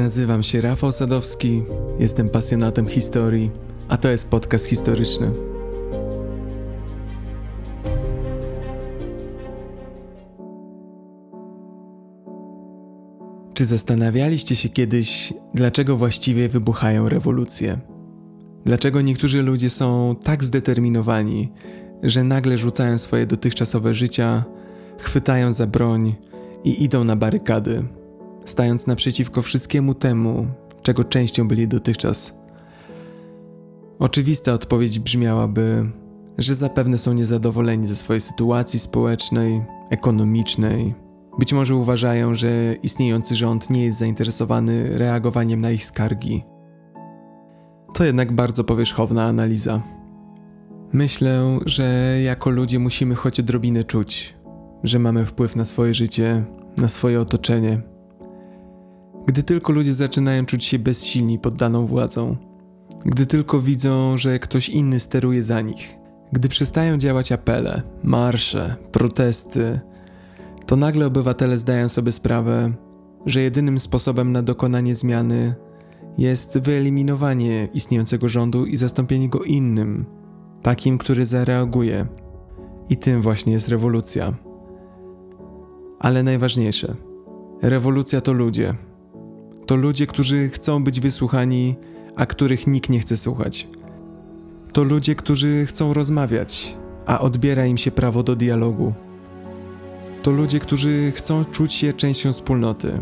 Nazywam się Rafał Sadowski, jestem pasjonatem historii, a to jest podcast historyczny. Czy zastanawialiście się kiedyś, dlaczego właściwie wybuchają rewolucje? Dlaczego niektórzy ludzie są tak zdeterminowani, że nagle rzucają swoje dotychczasowe życia, chwytają za broń i idą na barykady, stając naprzeciwko wszystkiemu temu, czego częścią byli dotychczas? Oczywista odpowiedź brzmiałaby, że zapewne są niezadowoleni ze swojej sytuacji społecznej, ekonomicznej. Być może uważają, że istniejący rząd nie jest zainteresowany reagowaniem na ich skargi. To jednak bardzo powierzchowna analiza. Myślę, że jako ludzie musimy choć odrobinę czuć, że mamy wpływ na swoje życie, na swoje otoczenie. Gdy tylko ludzie zaczynają czuć się bezsilni pod daną władzą, gdy tylko widzą, że ktoś inny steruje za nich, gdy przestają działać apele, marsze, protesty, to nagle obywatele zdają sobie sprawę, że jedynym sposobem na dokonanie zmiany jest wyeliminowanie istniejącego rządu i zastąpienie go innym, takim, który zareaguje. I tym właśnie jest rewolucja. Ale najważniejsze, rewolucja to ludzie. To ludzie, którzy chcą być wysłuchani, a których nikt nie chce słuchać. To ludzie, którzy chcą rozmawiać, a odbiera im się prawo do dialogu. To ludzie, którzy chcą czuć się częścią wspólnoty,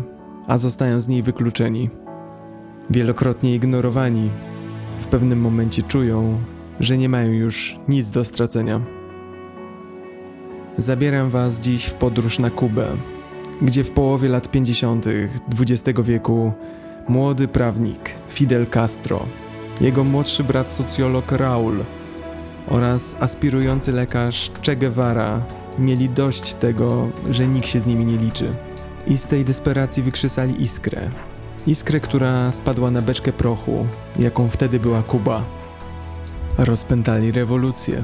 a zostają z niej wykluczeni. Wielokrotnie ignorowani, w pewnym momencie czują, że nie mają już nic do stracenia. Zabieram Was dziś w podróż na Kubę, gdzie w połowie lat 50. XX wieku młody prawnik Fidel Castro, jego młodszy brat socjolog Raul oraz aspirujący lekarz Che Guevara mieli dość tego, że nikt się z nimi nie liczy. I z tej desperacji wykrzesali iskrę. Iskrę, która spadła na beczkę prochu, jaką wtedy była Kuba. Rozpętali rewolucję,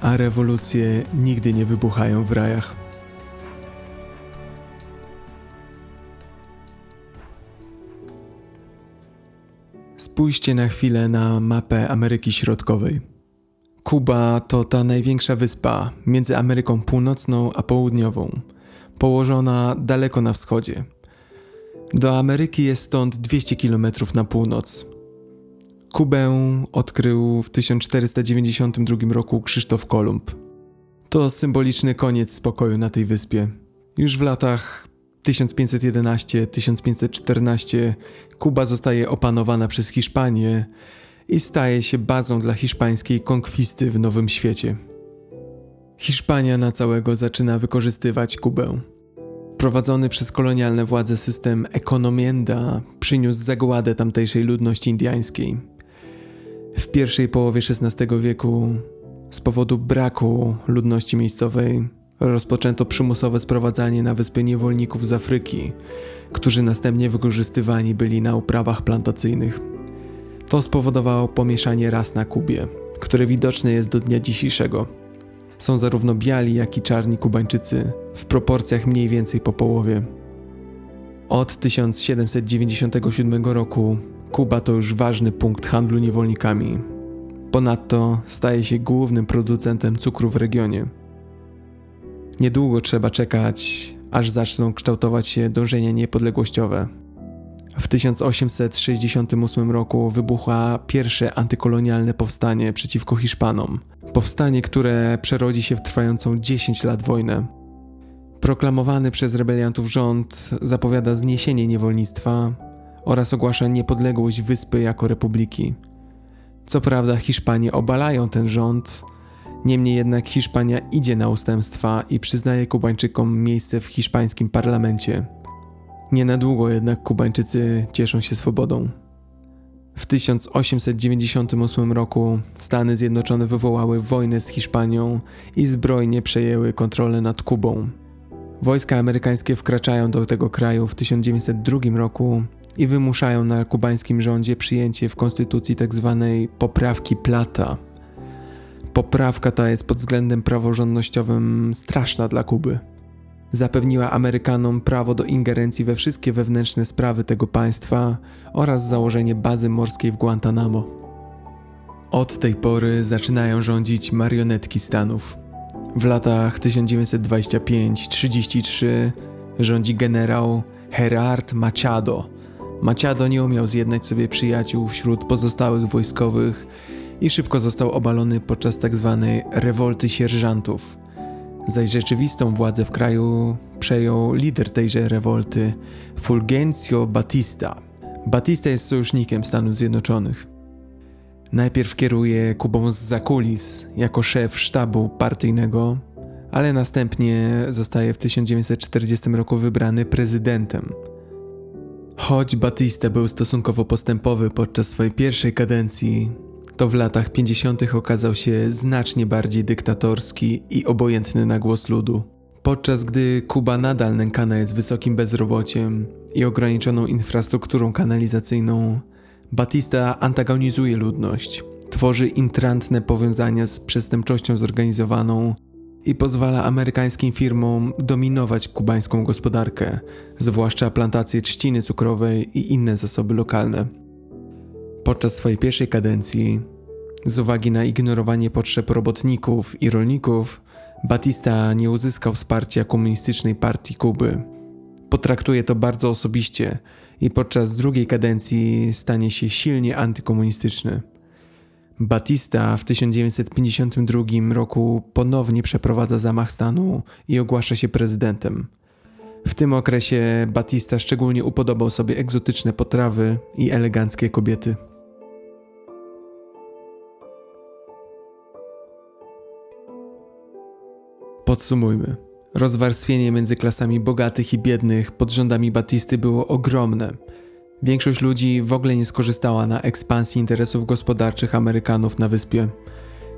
a rewolucje nigdy nie wybuchają w rajach. Spójrzcie na chwilę na mapę Ameryki Środkowej. Kuba to ta największa wyspa między Ameryką Północną a Południową, położona daleko na wschodzie. Do Ameryki jest stąd 200 km na północ. Kubę odkrył w 1492 roku Krzysztof Kolumb. To symboliczny koniec spokoju na tej wyspie. Już w latach 1511-1514 Kuba zostaje opanowana przez Hiszpanię i staje się bazą dla hiszpańskiej konkwisty w Nowym Świecie. Hiszpania na całego zaczyna wykorzystywać Kubę. Prowadzony przez kolonialne władze system ekonomienda przyniósł zagładę tamtejszej ludności indyjskiej. W pierwszej połowie XVI wieku, z powodu braku ludności miejscowej, rozpoczęto przymusowe sprowadzanie na wyspy niewolników z Afryki, którzy następnie wykorzystywani byli na uprawach plantacyjnych. To spowodowało pomieszanie ras na Kubie, które widoczne jest do dnia dzisiejszego. Są zarówno biali, jak i czarni Kubańczycy, w proporcjach mniej więcej po połowie. Od 1797 roku Kuba to już ważny punkt handlu niewolnikami. Ponadto staje się głównym producentem cukru w regionie. Niedługo trzeba czekać, aż zaczną kształtować się dążenia niepodległościowe. W 1868 roku wybucha pierwsze antykolonialne powstanie przeciwko Hiszpanom. Powstanie, które przerodzi się w trwającą 10 lat wojnę. Proklamowany przez rebeliantów rząd zapowiada zniesienie niewolnictwa oraz ogłasza niepodległość wyspy jako republiki. Co prawda Hiszpanie obalają ten rząd, Niemniej jednak Hiszpania idzie na ustępstwa i przyznaje Kubańczykom miejsce w hiszpańskim parlamencie. Nie na długo jednak Kubańczycy cieszą się swobodą. W 1898 roku Stany Zjednoczone wywołały wojnę z Hiszpanią i zbrojnie przejęły kontrolę nad Kubą. Wojska amerykańskie wkraczają do tego kraju w 1902 roku i wymuszają na kubańskim rządzie przyjęcie w konstytucji tzw. Tak poprawki Plata – Poprawka ta jest pod względem praworządnościowym straszna dla Kuby. Zapewniła Amerykanom prawo do ingerencji we wszystkie wewnętrzne sprawy tego państwa oraz założenie bazy morskiej w Guantanamo. Od tej pory zaczynają rządzić marionetki Stanów. W latach 1925-33 rządzi generał Gerard Machado. Machado nie umiał zjednać sobie przyjaciół wśród pozostałych wojskowych i szybko został obalony podczas tzw. Tak rewolty sierżantów. Zaś rzeczywistą władzę w kraju przejął lider tejże rewolty, Fulgencio Batista. Batista jest sojusznikiem Stanów Zjednoczonych. Najpierw kieruje Kubą z zakulis jako szef sztabu partyjnego, ale następnie zostaje w 1940 roku wybrany prezydentem. Choć Batista był stosunkowo postępowy podczas swojej pierwszej kadencji, to w latach 50. okazał się znacznie bardziej dyktatorski i obojętny na głos ludu. Podczas gdy Kuba nadal nękana jest wysokim bezrobociem i ograniczoną infrastrukturą kanalizacyjną, Batista antagonizuje ludność, tworzy intrantne powiązania z przestępczością zorganizowaną i pozwala amerykańskim firmom dominować kubańską gospodarkę, zwłaszcza plantacje trzciny cukrowej i inne zasoby lokalne. Podczas swojej pierwszej kadencji, z uwagi na ignorowanie potrzeb robotników i rolników, Batista nie uzyskał wsparcia komunistycznej partii Kuby. Potraktuje to bardzo osobiście i podczas drugiej kadencji stanie się silnie antykomunistyczny. Batista w 1952 roku ponownie przeprowadza zamach stanu i ogłasza się prezydentem. W tym okresie Batista szczególnie upodobał sobie egzotyczne potrawy i eleganckie kobiety. Podsumujmy. Rozwarstwienie między klasami bogatych i biednych pod rządami Batisty było ogromne. Większość ludzi w ogóle nie skorzystała na ekspansji interesów gospodarczych Amerykanów na wyspie.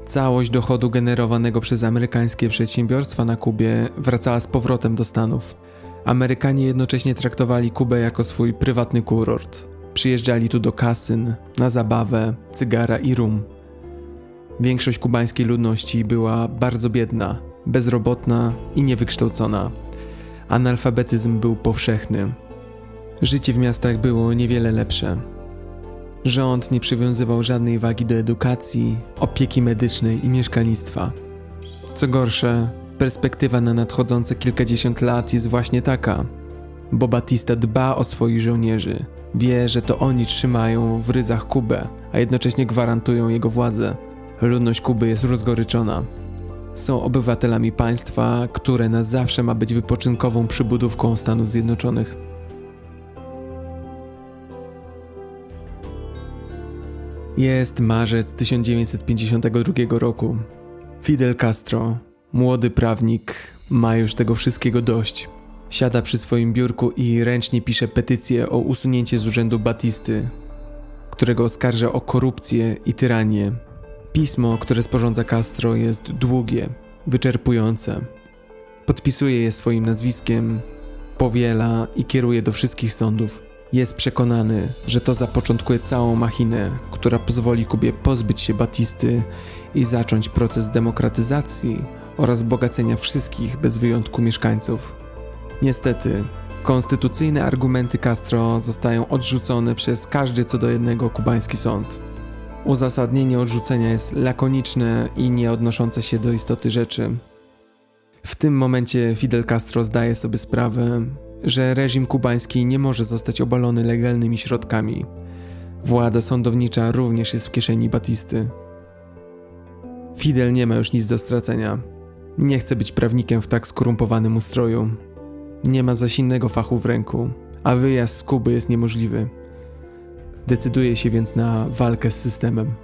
Całość dochodu generowanego przez amerykańskie przedsiębiorstwa na Kubie wracała z powrotem do Stanów. Amerykanie jednocześnie traktowali Kubę jako swój prywatny kurort. Przyjeżdżali tu do kasyn, na zabawę, cygara i rum. Większość kubańskiej ludności była bardzo biedna, bezrobotna i niewykształcona. Analfabetyzm był powszechny. Życie w miastach było niewiele lepsze. Rząd nie przywiązywał żadnej wagi do edukacji, opieki medycznej i mieszkalnictwa. Co gorsze, perspektywa na nadchodzące kilkadziesiąt lat jest właśnie taka, bo Batista dba o swoich żołnierzy, wie, że to oni trzymają w ryzach Kubę, a jednocześnie gwarantują jego władzę. Ludność Kuby jest rozgoryczona, są obywatelami państwa, które na zawsze ma być wypoczynkową przybudówką Stanów Zjednoczonych. Jest marzec 1952 roku. Fidel Castro, młody prawnik, ma już tego wszystkiego dość. Siada przy swoim biurku i ręcznie pisze petycję o usunięcie z urzędu Batisty, którego oskarża o korupcję i tyranię. Pismo, które sporządza Castro, jest długie, wyczerpujące. Podpisuje je swoim nazwiskiem, powiela i kieruje do wszystkich sądów. Jest przekonany, że to zapoczątkuje całą machinę, która pozwoli Kubie pozbyć się Batisty i zacząć proces demokratyzacji oraz bogacenia wszystkich bez wyjątku mieszkańców. Niestety, konstytucyjne argumenty Castro zostają odrzucone przez każdy co do jednego kubański sąd. Uzasadnienie odrzucenia jest lakoniczne i nie odnoszące się do istoty rzeczy. W tym momencie Fidel Castro zdaje sobie sprawę, że reżim kubański nie może zostać obalony legalnymi środkami. Władza sądownicza również jest w kieszeni Batisty. Fidel nie ma już nic do stracenia. Nie chce być prawnikiem w tak skorumpowanym ustroju. Nie ma zaś innego fachu w ręku, a wyjazd z Kuby jest niemożliwy. Decyduje się więc na walkę z systemem.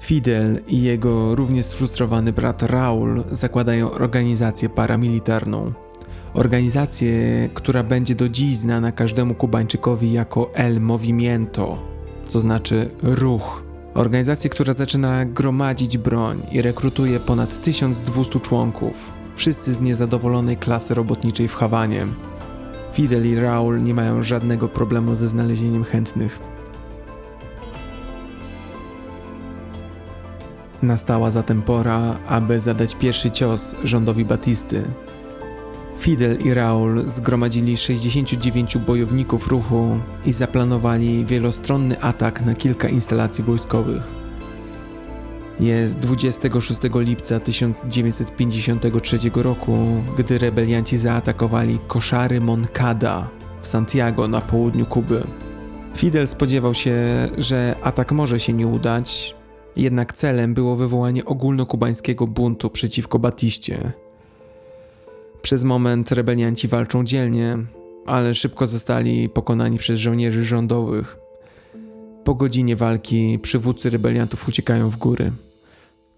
Fidel i jego równie sfrustrowany brat Raul zakładają organizację paramilitarną. Organizację, która będzie do dziś znana każdemu Kubańczykowi jako El Movimiento, co znaczy ruch. Organizację, która zaczyna gromadzić broń i rekrutuje ponad 1200 członków, wszyscy z niezadowolonej klasy robotniczej w Hawanie. Fidel i Raul nie mają żadnego problemu ze znalezieniem chętnych. Nastała zatem pora, aby zadać pierwszy cios rządowi Batisty. Fidel i Raul zgromadzili 69 bojowników ruchu i zaplanowali wielostronny atak na kilka instalacji wojskowych. Jest 26 lipca 1953 roku, gdy rebelianci zaatakowali koszary Moncada w Santiago na południu Kuby. Fidel spodziewał się, że atak może się nie udać, jednak celem było wywołanie ogólnokubańskiego buntu przeciwko Batiście. Przez moment rebelianci walczą dzielnie, ale szybko zostali pokonani przez żołnierzy rządowych. Po godzinie walki przywódcy rebeliantów uciekają w góry.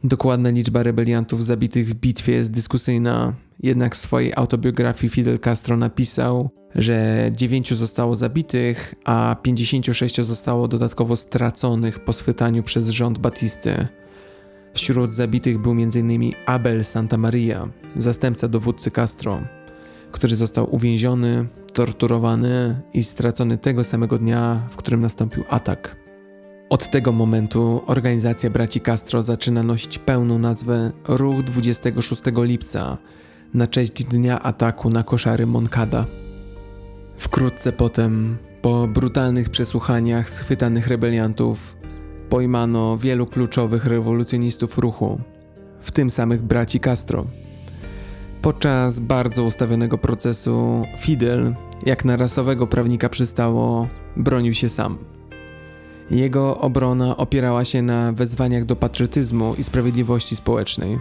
Dokładna liczba rebeliantów zabitych w bitwie jest dyskusyjna, jednak w swojej autobiografii Fidel Castro napisał, że 9 zostało zabitych, a 56 zostało dodatkowo straconych po schwytaniu przez rząd Batisty. Wśród zabitych był m.in. Abel Santa Maria, zastępca dowódcy Castro, który został uwięziony, torturowany i stracony tego samego dnia, w którym nastąpił atak. Od tego momentu organizacja braci Castro zaczyna nosić pełną nazwę Ruch 26 lipca na cześć dnia ataku na koszary Moncada. Wkrótce potem, po brutalnych przesłuchaniach schwytanych rebeliantów, pojmano wielu kluczowych rewolucjonistów ruchu, w tym samych braci Castro. Podczas bardzo ustawionego procesu Fidel, jak na rasowego prawnika przystało, bronił się sam. Jego obrona opierała się na wezwaniach do patriotyzmu i sprawiedliwości społecznej.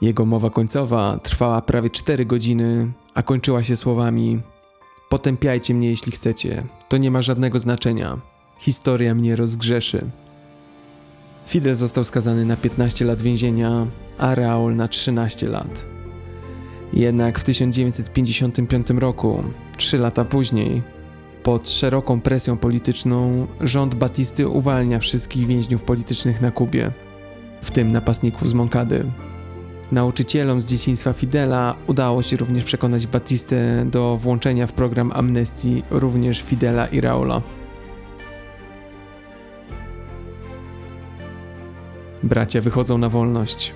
Jego mowa końcowa trwała prawie 4 godziny, a kończyła się słowami: Potępiajcie mnie, jeśli chcecie, to nie ma żadnego znaczenia. Historia mnie rozgrzeszy. Fidel został skazany na 15 lat więzienia, a Raul na 13 lat. Jednak w 1955 roku, 3 lata później, pod szeroką presją polityczną, rząd Batisty uwalnia wszystkich więźniów politycznych na Kubie, w tym napastników z Moncady. Nauczycielom z dzieciństwa Fidela udało się również przekonać Batistę do włączenia w program amnestii również Fidela i Raula. Bracia wychodzą na wolność.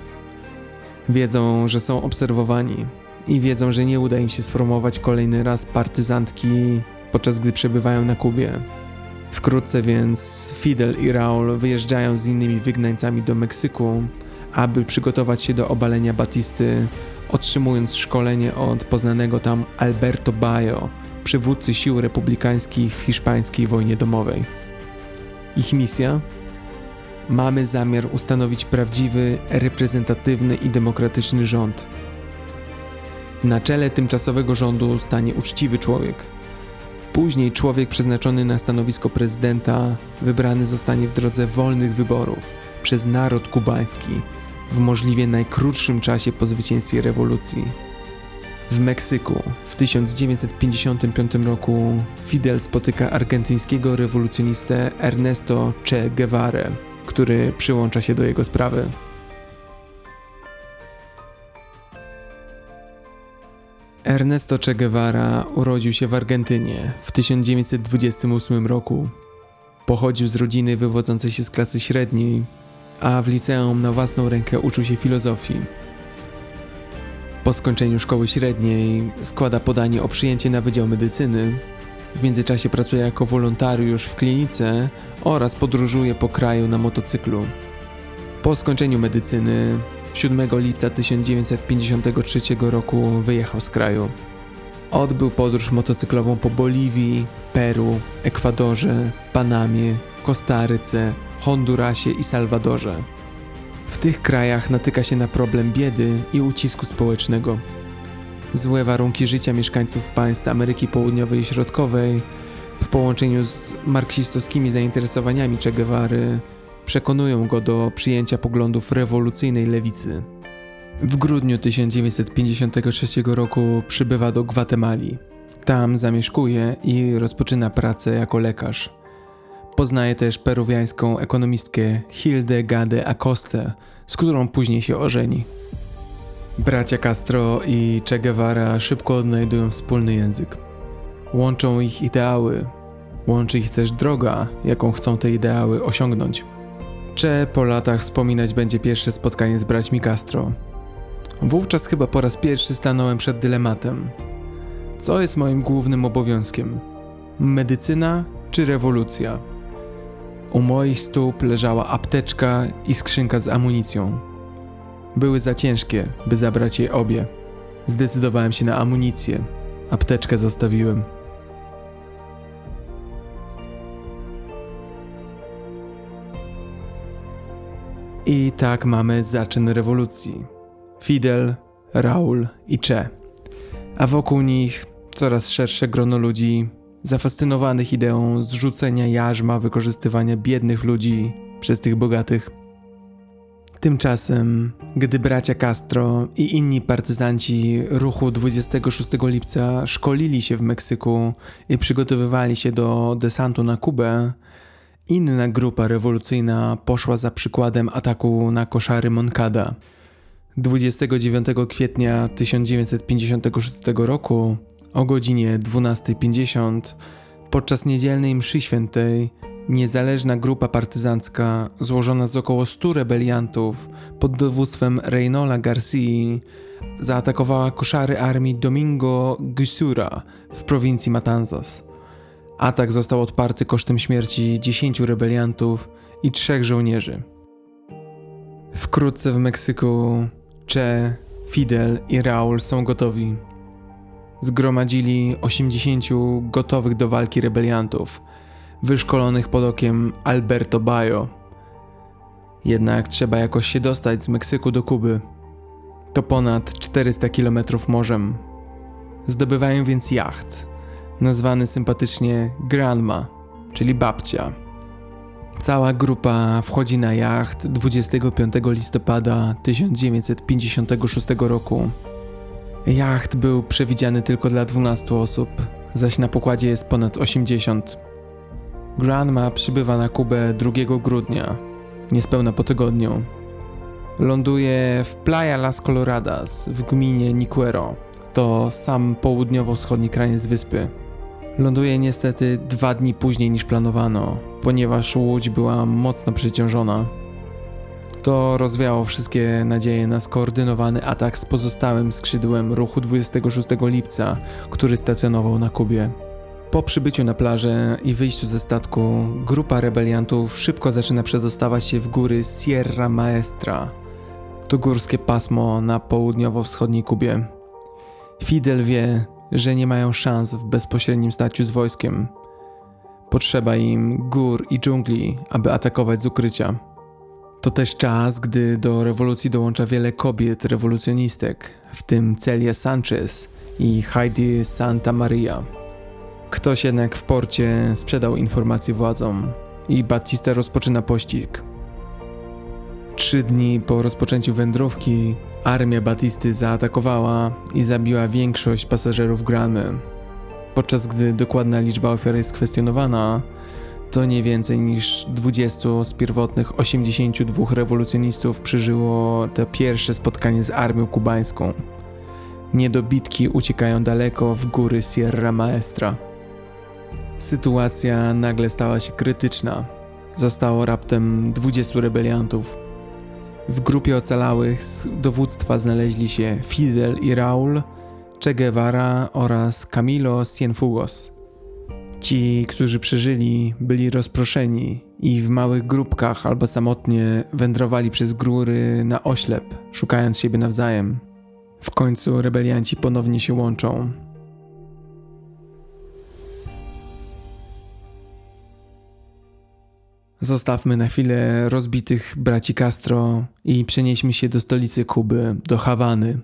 Wiedzą, że są obserwowani i wiedzą, że nie uda im się sformować kolejny raz partyzantki, podczas gdy przebywają na Kubie. Wkrótce więc Fidel i Raul wyjeżdżają z innymi wygnańcami do Meksyku, aby przygotować się do obalenia Batisty, otrzymując szkolenie od poznanego tam Alberto Bayo, przywódcy sił republikańskich w hiszpańskiej wojnie domowej. Ich misja? Mamy zamiar ustanowić prawdziwy, reprezentatywny i demokratyczny rząd. Na czele tymczasowego rządu stanie uczciwy człowiek. Później człowiek przeznaczony na stanowisko prezydenta wybrany zostanie w drodze wolnych wyborów przez naród kubański w możliwie najkrótszym czasie po zwycięstwie rewolucji. W Meksyku w 1955 roku Fidel spotyka argentyńskiego rewolucjonistę Ernesto Che Guevara, który przyłącza się do jego sprawy. Ernesto Che Guevara urodził się w Argentynie w 1928 roku. Pochodził z rodziny wywodzącej się z klasy średniej, a w liceum na własną rękę uczył się filozofii. Po skończeniu szkoły średniej składa podanie o przyjęcie na Wydział Medycyny. W międzyczasie pracuje jako wolontariusz w klinice oraz podróżuje po kraju na motocyklu. Po skończeniu medycyny 7 lipca 1953 roku wyjechał z kraju. Odbył podróż motocyklową po Boliwii, Peru, Ekwadorze, Panamie, Kostaryce, Hondurasie i Salwadorze. W tych krajach natyka się na problem biedy i ucisku społecznego. Złe warunki życia mieszkańców państw Ameryki Południowej i Środkowej w połączeniu z marksistowskimi zainteresowaniami Che Guevary przekonują go do przyjęcia poglądów rewolucyjnej lewicy. W grudniu 1953 roku przybywa do Gwatemali. Tam zamieszkuje i rozpoczyna pracę jako lekarz. Poznaje też peruwiańską ekonomistkę Hilde Gade Acosta, z którą później się ożeni. Bracia Castro i Che Guevara szybko odnajdują wspólny język. Łączą ich ideały, łączy ich też droga, jaką chcą te ideały osiągnąć. Che po latach wspominać będzie pierwsze spotkanie z braćmi Castro. Wówczas chyba po raz pierwszy stanąłem przed dylematem. Co jest moim głównym obowiązkiem? Medycyna czy rewolucja? U moich stóp leżała apteczka i skrzynka z amunicją. Były za ciężkie, by zabrać je obie. Zdecydowałem się na amunicję. Apteczkę zostawiłem. I tak mamy zaczyn rewolucji. Fidel, Raul i Che. A wokół nich coraz szersze grono ludzi zafascynowanych ideą zrzucenia jarzma wykorzystywania biednych ludzi przez tych bogatych. Tymczasem, gdy bracia Castro i inni partyzanci ruchu 26 lipca szkolili się w Meksyku i przygotowywali się do desantu na Kubę, inna grupa rewolucyjna poszła za przykładem ataku na koszary Moncada. 29 kwietnia 1956 roku o godzinie 12.50 podczas niedzielnej mszy świętej niezależna grupa partyzancka złożona z około 100 rebeliantów pod dowództwem Reynola Garcia zaatakowała koszary armii Domingo Gusura w prowincji Matanzas. Atak został odparty kosztem śmierci 10 rebeliantów i trzech żołnierzy. Wkrótce w Meksyku Che, Fidel i Raul są gotowi zgromadzili 80 gotowych do walki rebeliantów, wyszkolonych pod okiem Alberto Bayo. Jednak trzeba jakoś się dostać z Meksyku do Kuby. To ponad 400 km morzem. Zdobywają więc jacht, nazwany sympatycznie Grandma, czyli babcia. Cała grupa wchodzi na jacht 25 listopada 1956 roku Jacht był przewidziany tylko dla 12 osób, zaś na pokładzie jest ponad 80. Granma przybywa na Kubę 2 grudnia, niespełna po tygodniu. Ląduje w Playa Las Coloradas w gminie Niquero. To sam południowo-wschodni kraniec wyspy. Ląduje niestety dwa dni później niż planowano, ponieważ łódź była mocno przeciążona. To rozwiało wszystkie nadzieje na skoordynowany atak z pozostałym skrzydłem ruchu 26 lipca, który stacjonował na Kubie. Po przybyciu na plażę i wyjściu ze statku, grupa rebeliantów szybko zaczyna przedostawać się w góry Sierra Maestra. To górskie pasmo na południowo-wschodniej Kubie. Fidel wie, że nie mają szans w bezpośrednim starciu z wojskiem. Potrzeba im gór i dżungli, aby atakować z ukrycia. To też czas, gdy do rewolucji dołącza wiele kobiet rewolucjonistek, w tym Celia Sanchez i Heidi Santa Maria. Ktoś jednak w porcie sprzedał informacje władzom i Batista rozpoczyna pościg. Trzy dni po rozpoczęciu wędrówki armia Batisty zaatakowała i zabiła większość pasażerów Gramy. Podczas gdy dokładna liczba ofiar jest kwestionowana, to nie więcej niż 20 z pierwotnych 82 rewolucjonistów przeżyło to pierwsze spotkanie z armią kubańską. Niedobitki uciekają daleko w góry Sierra Maestra. Sytuacja nagle stała się krytyczna. Zostało raptem 20 rebeliantów. W grupie ocalałych z dowództwa znaleźli się Fidel i Raul, Che Guevara oraz Camilo Cienfugos. Ci, którzy przeżyli, byli rozproszeni i w małych grupkach albo samotnie wędrowali przez góry na oślep, szukając siebie nawzajem. W końcu rebelianci ponownie się łączą. Zostawmy na chwilę rozbitych braci Castro i przenieśmy się do stolicy Kuby, do Hawany.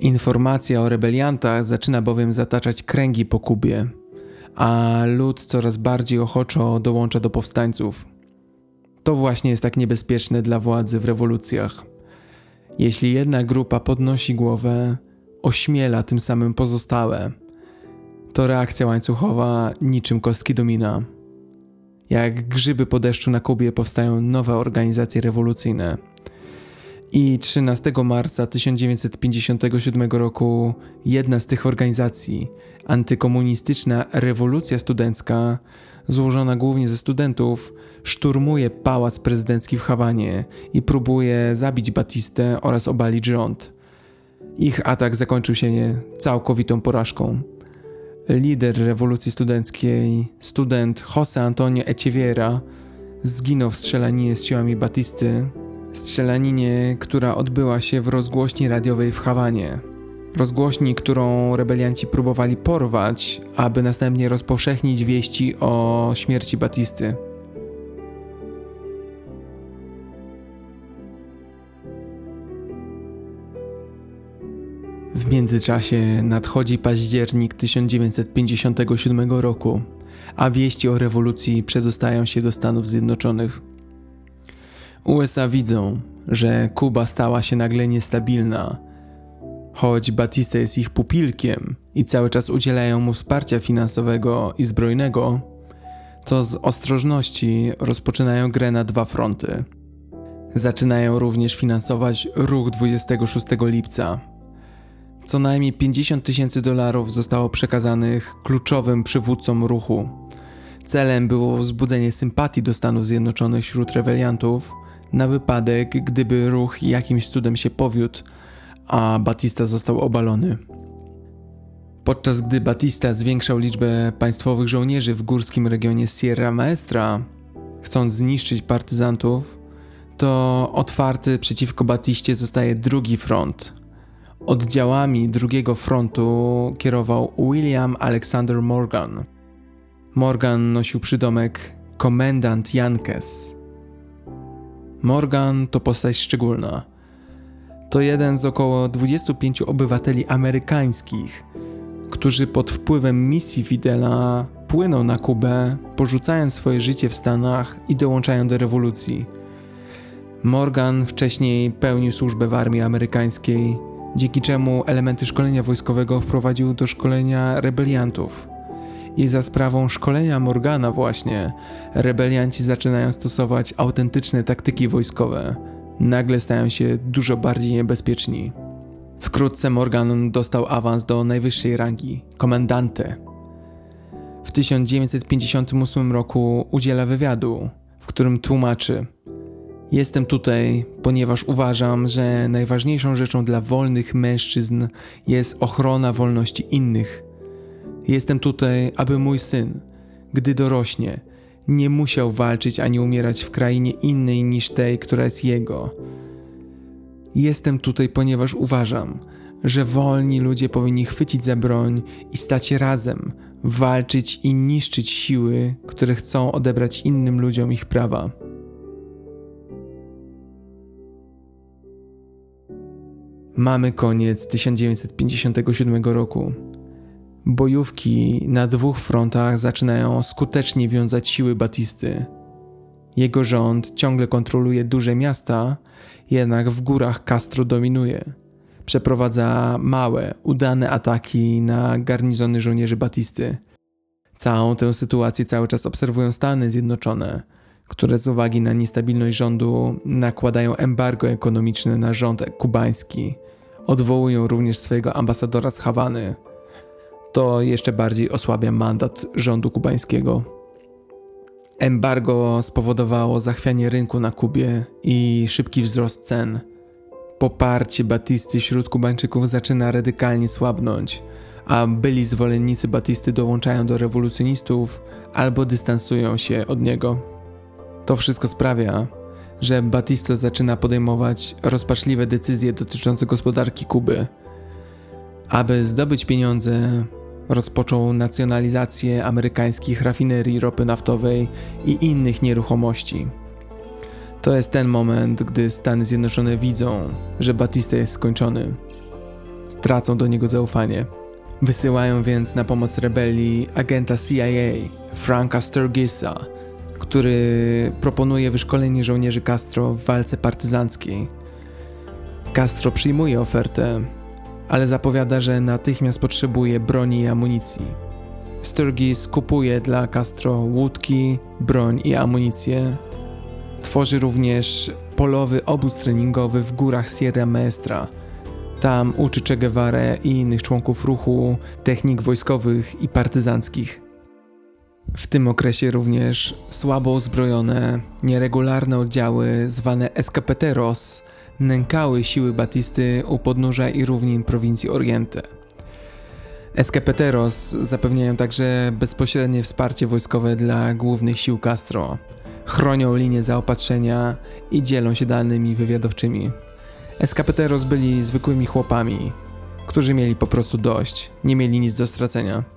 Informacja o rebeliantach zaczyna bowiem zataczać kręgi po Kubie a lud coraz bardziej ochoczo dołącza do powstańców. To właśnie jest tak niebezpieczne dla władzy w rewolucjach. Jeśli jedna grupa podnosi głowę, ośmiela tym samym pozostałe, to reakcja łańcuchowa niczym kostki domina. Jak grzyby po deszczu na Kubie powstają nowe organizacje rewolucyjne. I 13 marca 1957 roku jedna z tych organizacji, Antykomunistyczna rewolucja studencka, złożona głównie ze studentów, szturmuje pałac prezydencki w Hawanie i próbuje zabić Batistę oraz obalić rząd, Ich atak zakończył się całkowitą porażką. Lider rewolucji studenckiej, student José Antonio Echeviera, zginął w strzelaninie z siłami Batisty, strzelaninie, która odbyła się w rozgłośni radiowej w Hawanie. Rozgłośni, którą rebelianci próbowali porwać, aby następnie rozpowszechnić wieści o śmierci Batisty. W międzyczasie nadchodzi październik 1957 roku, a wieści o rewolucji przedostają się do Stanów Zjednoczonych. USA widzą, że Kuba stała się nagle niestabilna. Choć Batista jest ich pupilkiem i cały czas udzielają mu wsparcia finansowego i zbrojnego, to z ostrożności rozpoczynają grę na dwa fronty. Zaczynają również finansować ruch 26 lipca co najmniej 50 tysięcy dolarów zostało przekazanych kluczowym przywódcom ruchu. Celem było wzbudzenie sympatii do Stanów Zjednoczonych wśród rebeliantów na wypadek, gdyby ruch jakimś cudem się powiódł, a Batista został obalony. Podczas gdy Batista zwiększał liczbę państwowych żołnierzy w górskim regionie Sierra Maestra, chcąc zniszczyć partyzantów, to otwarty przeciwko Batiście zostaje drugi front, Oddziałami drugiego frontu kierował William Alexander Morgan. Morgan nosił przydomek komendant Jankes. Morgan to postać szczególna. To jeden z około 25 obywateli amerykańskich, którzy pod wpływem misji Fidela płyną na Kubę, porzucając swoje życie w Stanach i dołączają do rewolucji. Morgan wcześniej pełnił służbę w armii amerykańskiej dzięki czemu elementy szkolenia wojskowego wprowadził do szkolenia rebeliantów. I za sprawą szkolenia Morgana właśnie rebelianci zaczynają stosować autentyczne taktyki wojskowe. Nagle stają się dużo bardziej niebezpieczni. Wkrótce Morgan dostał awans do najwyższej rangi komendante. W 1958 roku udziela wywiadu, w którym tłumaczy, Jestem tutaj, ponieważ uważam, że najważniejszą rzeczą dla wolnych mężczyzn jest ochrona wolności innych. Jestem tutaj, aby mój syn, gdy dorośnie, nie musiał walczyć ani umierać w krainie innej niż tej, która jest jego. Jestem tutaj, ponieważ uważam, że wolni ludzie powinni chwycić za broń i stać razem, walczyć i niszczyć siły, które chcą odebrać innym ludziom ich prawa. Mamy koniec 1957 roku. Bojówki na dwóch frontach zaczynają skutecznie wiązać siły Batisty. Jego rząd ciągle kontroluje duże miasta, jednak w górach Castro dominuje. Przeprowadza małe, udane ataki na garnizony żołnierzy Batisty. Całą tę sytuację cały czas obserwują Stany Zjednoczone, które z uwagi na niestabilność rządu nakładają embargo ekonomiczne na rząd kubański – odwołują również swojego ambasadora z Hawany. To jeszcze bardziej osłabia mandat rządu kubańskiego. Embargo spowodowało zachwianie rynku na Kubie i szybki wzrost cen. Poparcie Batisty wśród Kubańczyków zaczyna radykalnie słabnąć, a byli zwolennicy Batisty dołączają do rewolucjonistów albo dystansują się od niego. To wszystko sprawia, że Batista zaczyna podejmować rozpaczliwe decyzje dotyczące gospodarki Kuby. Aby zdobyć pieniądze, rozpoczął nacjonalizację amerykańskich rafinerii ropy naftowej i innych nieruchomości. To jest ten moment, gdy Stany Zjednoczone widzą, że Batista jest skończony. Stracą do niego zaufanie. Wysyłają więc na pomoc rebelii agenta CIA, Franka Sturgisa, który proponuje wyszkolenie żołnierzy Castro w walce partyzanckiej. Castro przyjmuje ofertę, ale zapowiada, że natychmiast potrzebuje broni i amunicji. Sturgis kupuje dla Castro łódki, broń i amunicję. Tworzy również polowy obóz treningowy w górach Sierra Maestra. Tam uczy Che Guevara i innych członków ruchu technik wojskowych i partyzanckich. W tym okresie również słabo uzbrojone, nieregularne oddziały zwane escapeteros nękały siły Batisty u podnóża i równin prowincji Oriente. Escapeteros zapewniają także bezpośrednie wsparcie wojskowe dla głównych sił Castro, chronią linię zaopatrzenia i dzielą się danymi wywiadowczymi. Escapeteros byli zwykłymi chłopami, którzy mieli po prostu dość, nie mieli nic do stracenia.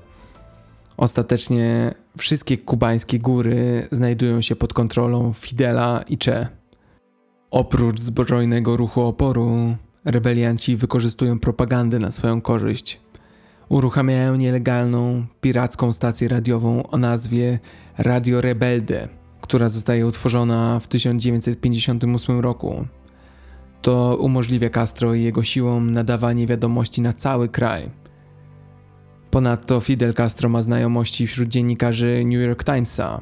Ostatecznie wszystkie kubańskie góry znajdują się pod kontrolą Fidela i Che. Oprócz zbrojnego ruchu oporu, rebelianci wykorzystują propagandę na swoją korzyść. Uruchamiają nielegalną, piracką stację radiową o nazwie Radio Rebelde, która zostaje utworzona w 1958 roku. To umożliwia Castro i jego siłom nadawanie wiadomości na cały kraj. Ponadto Fidel Castro ma znajomości wśród dziennikarzy New York Timesa.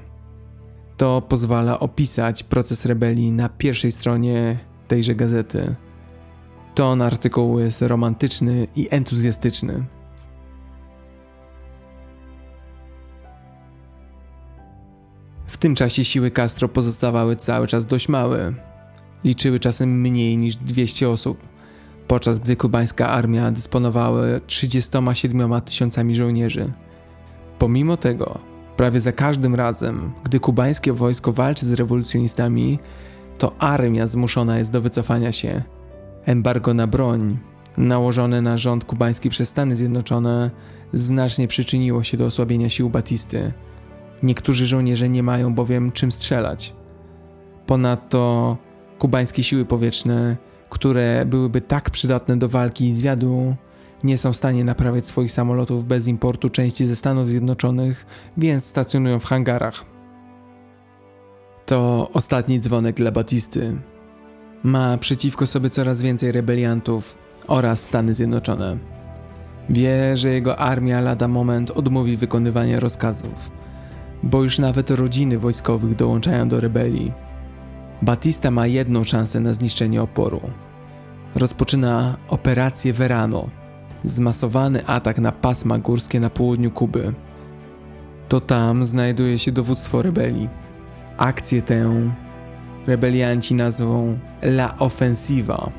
To pozwala opisać proces rebelii na pierwszej stronie tejże gazety. Ton artykułu jest romantyczny i entuzjastyczny. W tym czasie siły Castro pozostawały cały czas dość małe. Liczyły czasem mniej niż 200 osób, podczas gdy kubańska armia dysponowała 37 tysiącami żołnierzy. Pomimo tego, prawie za każdym razem, gdy kubańskie wojsko walczy z rewolucjonistami, to armia zmuszona jest do wycofania się. Embargo na broń, nałożone na rząd kubański przez Stany Zjednoczone, znacznie przyczyniło się do osłabienia sił Batisty. Niektórzy żołnierze nie mają bowiem czym strzelać. Ponadto kubańskie siły powietrzne, które byłyby tak przydatne do walki i zwiadu, nie są w stanie naprawiać swoich samolotów bez importu części ze Stanów Zjednoczonych, więc stacjonują w hangarach. To ostatni dzwonek dla Batisty. Ma przeciwko sobie coraz więcej rebeliantów oraz Stany Zjednoczone. Wie, że jego armia lada moment odmówi wykonywania rozkazów, bo już nawet rodziny wojskowych dołączają do rebelii. Batista ma jedną szansę na zniszczenie oporu. Rozpoczyna operację Verano, zmasowany atak na pasma górskie na południu Kuby. To tam znajduje się dowództwo rebelii. Akcję tę rebelianci nazwą La Offensiva.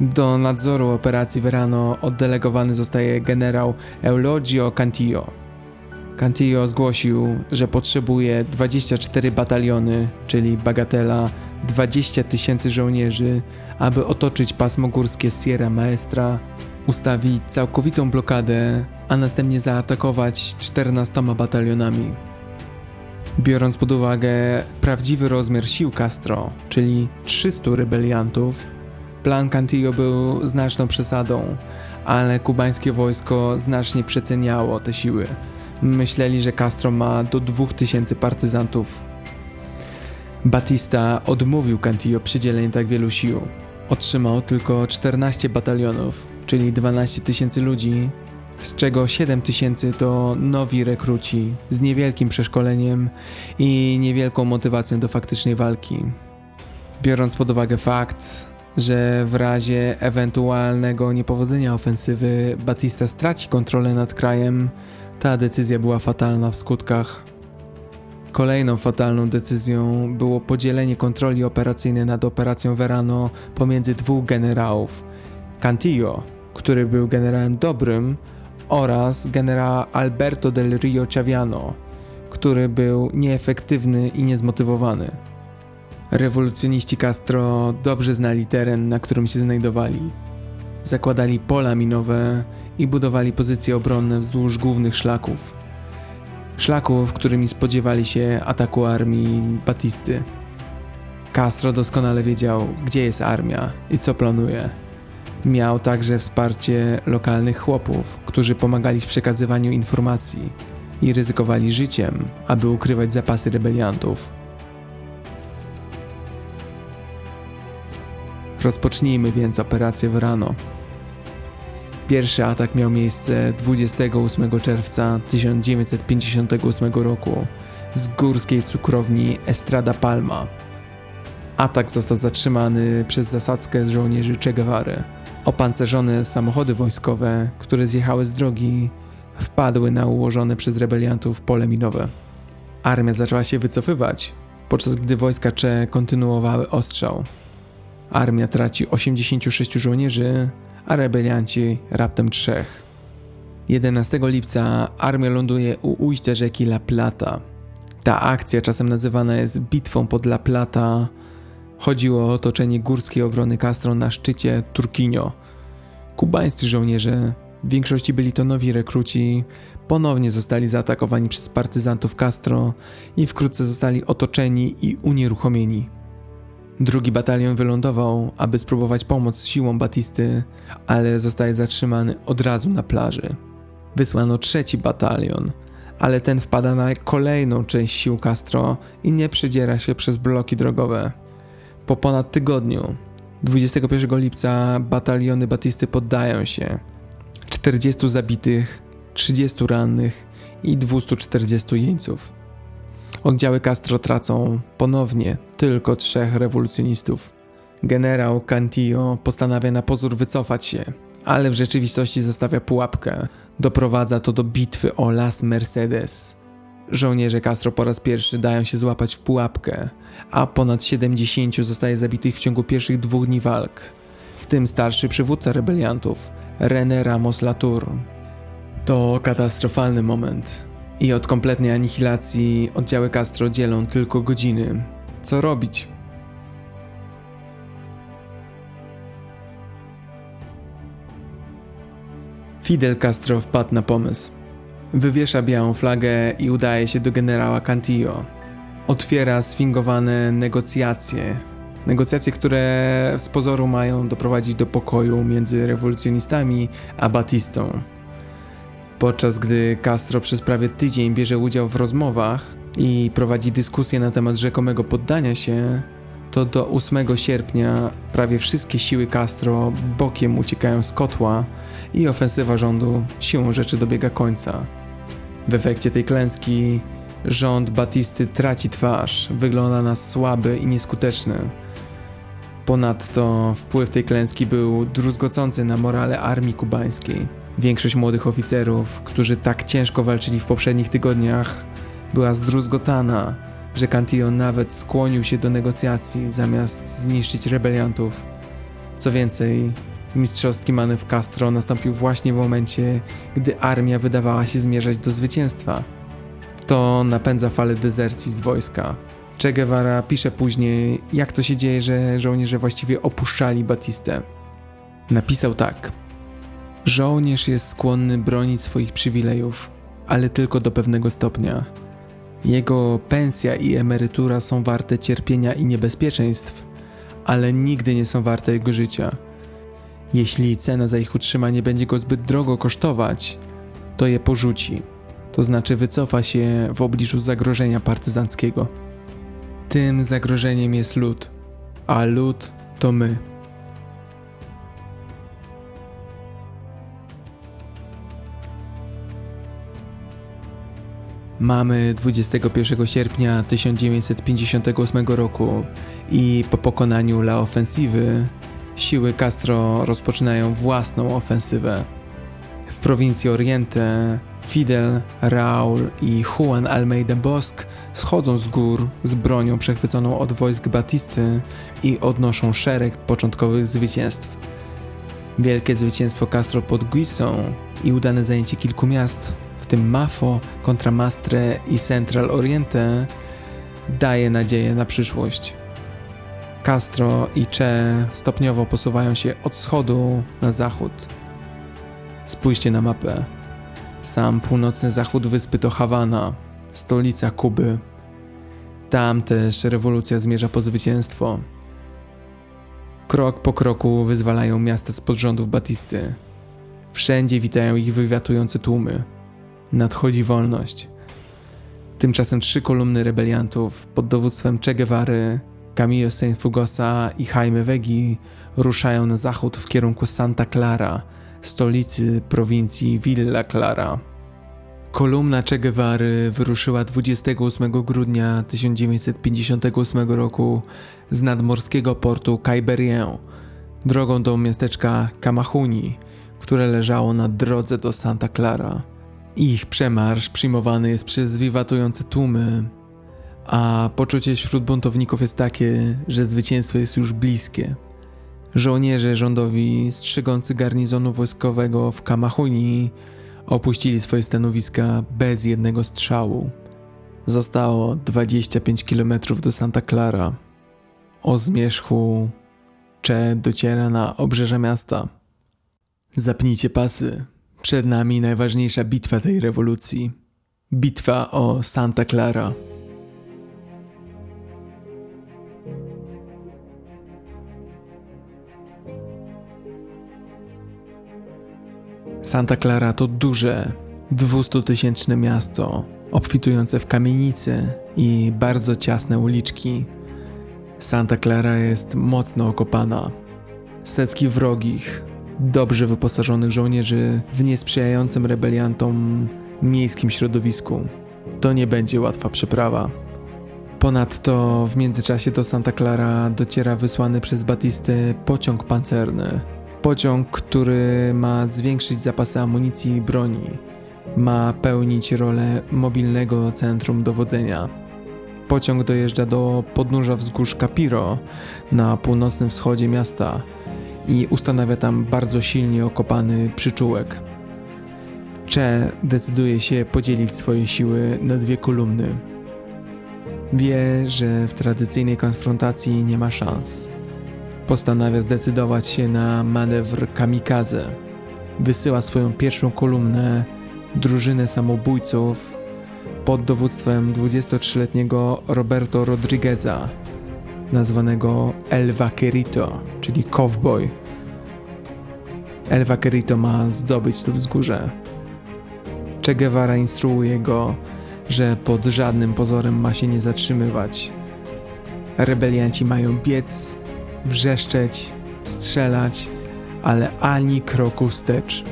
Do nadzoru operacji Verano oddelegowany zostaje generał Eulogio Cantillo. Cantillo zgłosił, że potrzebuje 24 bataliony, czyli bagatela 20 tysięcy żołnierzy, aby otoczyć pasmo górskie Sierra Maestra, ustawić całkowitą blokadę, a następnie zaatakować 14 batalionami. Biorąc pod uwagę prawdziwy rozmiar sił Castro, czyli 300 rebeliantów, plan Cantillo był znaczną przesadą, ale kubańskie wojsko znacznie przeceniało te siły. Myśleli, że Castro ma do 2000 partyzantów. Batista odmówił Cantillo przydzielenie tak wielu sił. Otrzymał tylko 14 batalionów, czyli 12 tysięcy ludzi, z czego 7 tysięcy to nowi rekruci z niewielkim przeszkoleniem i niewielką motywacją do faktycznej walki. Biorąc pod uwagę fakt, że w razie ewentualnego niepowodzenia ofensywy Batista straci kontrolę nad krajem, ta decyzja była fatalna w skutkach. Kolejną fatalną decyzją było podzielenie kontroli operacyjnej nad operacją Verano pomiędzy dwóch generałów: Cantillo, który był generałem dobrym, oraz generała Alberto del Rio Chaviano, który był nieefektywny i niezmotywowany. Rewolucjoniści Castro dobrze znali teren, na którym się znajdowali. Zakładali pola minowe i budowali pozycje obronne wzdłuż głównych szlaków. Szlaków, którymi spodziewali się ataku armii Batisty. Castro doskonale wiedział, gdzie jest armia i co planuje. Miał także wsparcie lokalnych chłopów, którzy pomagali w przekazywaniu informacji i ryzykowali życiem, aby ukrywać zapasy rebeliantów. Rozpocznijmy więc operację w rano. Pierwszy atak miał miejsce 28 czerwca 1958 roku z górskiej cukrowni Estrada Palma. Atak został zatrzymany przez zasadzkę żołnierzy Che Guevary. Opancerzone samochody wojskowe, które zjechały z drogi, wpadły na ułożone przez rebeliantów pole minowe. Armia zaczęła się wycofywać, podczas gdy wojska Cze kontynuowały ostrzał. Armia traci 86 żołnierzy, a rebelianci raptem trzech. 11 lipca armia ląduje u ujścia rzeki La Plata. Ta akcja czasem nazywana jest bitwą pod La Plata. Chodziło o otoczenie górskiej obrony Castro na szczycie Turquinho. Kubańscy żołnierze, w większości byli to nowi rekruci, ponownie zostali zaatakowani przez partyzantów Castro i wkrótce zostali otoczeni i unieruchomieni. Drugi batalion wylądował, aby spróbować pomóc siłom Batisty, ale zostaje zatrzymany od razu na plaży. Wysłano trzeci batalion, ale ten wpada na kolejną część sił Castro i nie przedziera się przez bloki drogowe. Po ponad tygodniu, 21 lipca, bataliony Batisty poddają się. 40 zabitych, 30 rannych i 240 jeńców. Oddziały Castro tracą ponownie tylko trzech rewolucjonistów. Generał Cantillo postanawia na pozór wycofać się, ale w rzeczywistości zostawia pułapkę. Doprowadza to do bitwy o Las Mercedes. Żołnierze Castro po raz pierwszy dają się złapać w pułapkę, a ponad 70 zostaje zabitych w ciągu pierwszych dwóch dni walk, w tym starszy przywódca rebeliantów, René Ramos Latour. To katastrofalny moment i od kompletnej anihilacji oddziały Castro dzielą tylko godziny. Co robić? Fidel Castro wpadł na pomysł. Wywiesza białą flagę i udaje się do generała Cantillo. Otwiera sfingowane negocjacje. Negocjacje, które z pozoru mają doprowadzić do pokoju między rewolucjonistami a Batistą. Podczas gdy Castro przez prawie tydzień bierze udział w rozmowach i prowadzi dyskusję na temat rzekomego poddania się, to do 8 sierpnia prawie wszystkie siły Castro bokiem uciekają z kotła i ofensywa rządu siłą rzeczy dobiega końca. W efekcie tej klęski rząd Batisty traci twarz, wygląda na słaby i nieskuteczny. Ponadto wpływ tej klęski był druzgocący na morale armii kubańskiej. Większość młodych oficerów, którzy tak ciężko walczyli w poprzednich tygodniach, była zdruzgotana, że Cantillon nawet skłonił się do negocjacji zamiast zniszczyć rebeliantów. Co więcej, mistrzowski manewr Castro nastąpił właśnie w momencie, gdy armia wydawała się zmierzać do zwycięstwa. To napędza falę dezercji z wojska. Che Guevara pisze później, jak to się dzieje, że żołnierze właściwie opuszczali Batistę. Napisał tak. Żołnierz jest skłonny bronić swoich przywilejów, ale tylko do pewnego stopnia. Jego pensja i emerytura są warte cierpienia i niebezpieczeństw, ale nigdy nie są warte jego życia. Jeśli cena za ich utrzymanie będzie go zbyt drogo kosztować, to je porzuci, to znaczy wycofa się w obliczu zagrożenia partyzanckiego. Tym zagrożeniem jest lud, a lud to my. Mamy 21 sierpnia 1958 roku i po pokonaniu La Ofensywy siły Castro rozpoczynają własną ofensywę. W prowincji Oriente Fidel, Raul i Juan Almeida Bosk schodzą z gór z bronią przechwyconą od wojsk Batisty i odnoszą szereg początkowych zwycięstw. Wielkie zwycięstwo Castro pod Guisą i udane zajęcie kilku miast tym Mafo, Contramastre i Central Oriente, daje nadzieję na przyszłość. Castro i Che stopniowo posuwają się od wschodu na zachód. Spójrzcie na mapę. Sam północny zachód wyspy to Hawana, stolica Kuby. Tam też rewolucja zmierza po zwycięstwo. Krok po kroku wyzwalają miasta z rządów Batisty. Wszędzie witają ich wywiatujące tłumy. Nadchodzi wolność. Tymczasem trzy kolumny rebeliantów pod dowództwem Che Guevary, Camillo Fugosa i Jaime Vegi ruszają na zachód w kierunku Santa Clara, stolicy prowincji Villa Clara. Kolumna Che Guevary wyruszyła 28 grudnia 1958 roku z nadmorskiego portu Caiberien drogą do miasteczka Camachuni, które leżało na drodze do Santa Clara. Ich przemarsz przyjmowany jest przez wiwatujące tłumy, a poczucie wśród buntowników jest takie, że zwycięstwo jest już bliskie. Żołnierze rządowi strzegący garnizonu wojskowego w Kamahuni opuścili swoje stanowiska bez jednego strzału. Zostało 25 km do Santa Clara. O zmierzchu Cze dociera na obrzeże miasta. Zapnijcie pasy. Przed nami najważniejsza bitwa tej rewolucji. Bitwa o Santa Clara. Santa Clara to duże, 200-tysięczne miasto, obfitujące w kamienice i bardzo ciasne uliczki. Santa Clara jest mocno okopana. Setki wrogich, dobrze wyposażonych żołnierzy w niesprzyjającym rebeliantom miejskim środowisku. To nie będzie łatwa przeprawa. Ponadto w międzyczasie do Santa Clara dociera wysłany przez Batistę pociąg pancerny. Pociąg, który ma zwiększyć zapasy amunicji i broni. Ma pełnić rolę mobilnego centrum dowodzenia. Pociąg dojeżdża do podnóża wzgórz Capiro na północnym wschodzie miasta i ustanawia tam bardzo silnie okopany przyczółek. Cze decyduje się podzielić swoje siły na dwie kolumny. Wie, że w tradycyjnej konfrontacji nie ma szans. Postanawia zdecydować się na manewr kamikaze. Wysyła swoją pierwszą kolumnę, drużynę samobójców pod dowództwem 23-letniego Roberto Rodrigueza, nazwanego El Vaquerito, czyli cowboy. El Vaquerito ma zdobyć to wzgórze. Che Guevara instruuje go, że pod żadnym pozorem ma się nie zatrzymywać. Rebelianci mają biec, wrzeszczeć, strzelać, ale ani kroku wstecz.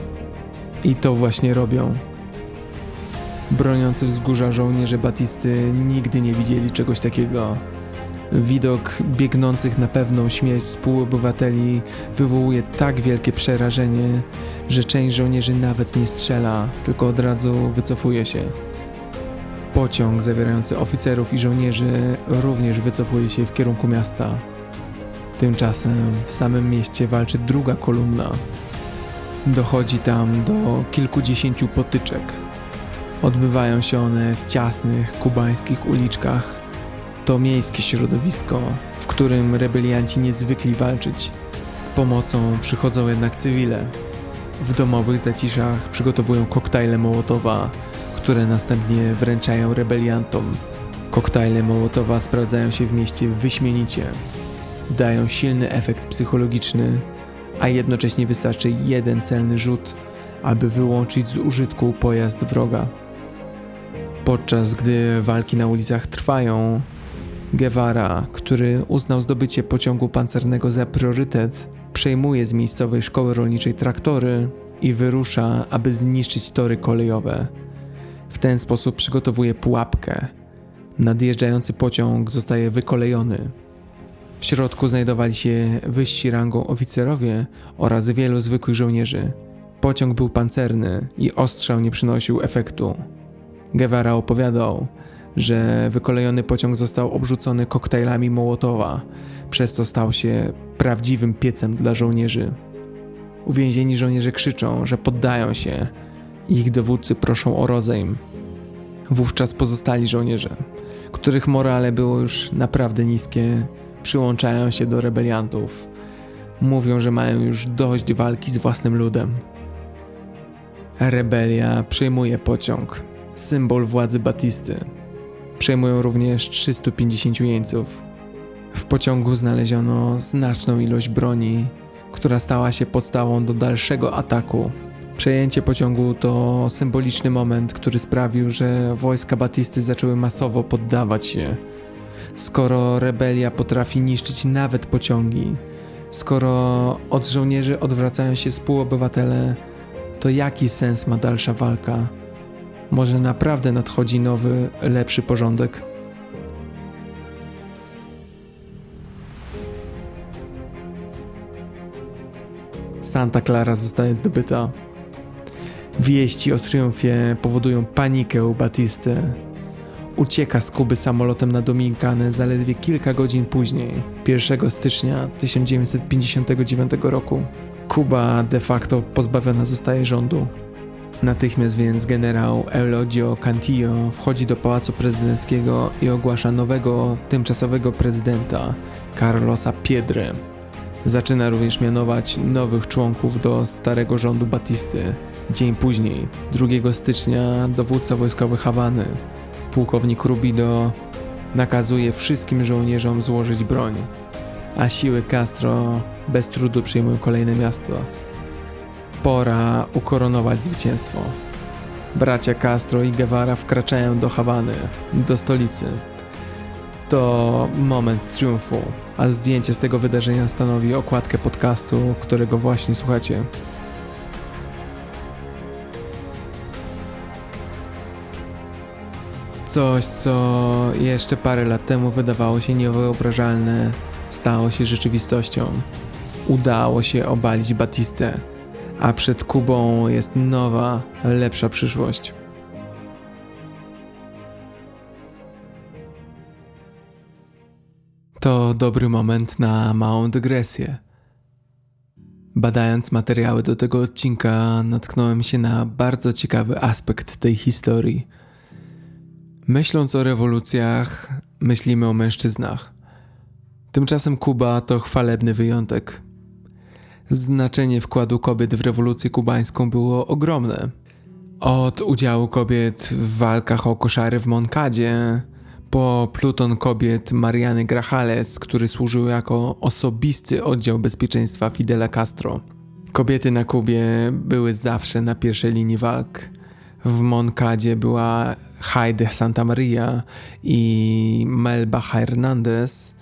I to właśnie robią. Broniący wzgórza żołnierze Batisty nigdy nie widzieli czegoś takiego. Widok biegnących na pewną śmierć współobywateli wywołuje tak wielkie przerażenie, że część żołnierzy nawet nie strzela, tylko od razu wycofuje się. Pociąg zawierający oficerów i żołnierzy również wycofuje się w kierunku miasta. Tymczasem w samym mieście walczy druga kolumna. Dochodzi tam do kilkudziesięciu potyczek. Odbywają się one w ciasnych kubańskich uliczkach. To miejskie środowisko, w którym rebelianci niezwykli walczyć. Z pomocą przychodzą jednak cywile. W domowych zaciszach przygotowują koktajle Mołotowa, które następnie wręczają rebeliantom. Koktajle Mołotowa sprawdzają się w mieście wyśmienicie. Dają silny efekt psychologiczny, a jednocześnie wystarczy jeden celny rzut, aby wyłączyć z użytku pojazd wroga. Podczas gdy walki na ulicach trwają, Guevara, który uznał zdobycie pociągu pancernego za priorytet, przejmuje z miejscowej szkoły rolniczej traktory i wyrusza, aby zniszczyć tory kolejowe. W ten sposób przygotowuje pułapkę. Nadjeżdżający pociąg zostaje wykolejony. W środku znajdowali się wyżsi rangą oficerowie oraz wielu zwykłych żołnierzy. Pociąg był pancerny i ostrzał nie przynosił efektu. Guevara opowiadał, że wykolejony pociąg został obrzucony koktajlami Mołotowa, przez co stał się prawdziwym piecem dla żołnierzy. Uwięzieni żołnierze krzyczą, że poddają się ich dowódcy proszą o rozejm. Wówczas pozostali żołnierze, których morale było już naprawdę niskie, przyłączają się do rebeliantów. Mówią, że mają już dość walki z własnym ludem. Rebelia przejmuje pociąg, symbol władzy Batisty. Przejmują również 350 jeńców. W pociągu znaleziono znaczną ilość broni, która stała się podstawą do dalszego ataku. Przejęcie pociągu to symboliczny moment, który sprawił, że wojska Batisty zaczęły masowo poddawać się. Skoro rebelia potrafi niszczyć nawet pociągi, skoro od żołnierzy odwracają się współobywatele, to jaki sens ma dalsza walka? Może naprawdę nadchodzi nowy, lepszy porządek? Santa Clara zostaje zdobyta. Wieści o triumfie powodują panikę u Batisty. Ucieka z Kuby samolotem na Dominikanę zaledwie kilka godzin później, 1 stycznia 1959 roku. Kuba de facto pozbawiona zostaje rządu. Natychmiast więc generał Elodio Cantillo wchodzi do pałacu prezydenckiego i ogłasza nowego, tymczasowego prezydenta Carlosa Piedry. Zaczyna również mianować nowych członków do starego rządu Batisty. Dzień później, 2 stycznia, dowódca wojskowy Hawany, pułkownik Rubido, nakazuje wszystkim żołnierzom złożyć broń, a siły Castro bez trudu przyjmują kolejne miasto. Pora ukoronować zwycięstwo. Bracia Castro i Guevara wkraczają do Hawany, do stolicy. To moment triumfu, a zdjęcie z tego wydarzenia stanowi okładkę podcastu, którego właśnie słuchacie. Coś, co jeszcze parę lat temu wydawało się niewyobrażalne, stało się rzeczywistością. Udało się obalić Batistę, a przed Kubą jest nowa, lepsza przyszłość. To dobry moment na małą dygresję. Badając materiały do tego odcinka, natknąłem się na bardzo ciekawy aspekt tej historii. Myśląc o rewolucjach, myślimy o mężczyznach. Tymczasem Kuba to chwalebny wyjątek. Znaczenie wkładu kobiet w rewolucję kubańską było ogromne. Od udziału kobiet w walkach o koszary w Moncadzie, po pluton kobiet Mariany Grajales, który służył jako osobisty oddział bezpieczeństwa Fidela Castro. Kobiety na Kubie były zawsze na pierwszej linii walk. W Moncadzie była Heide Santa Maria i Melba Hernandez.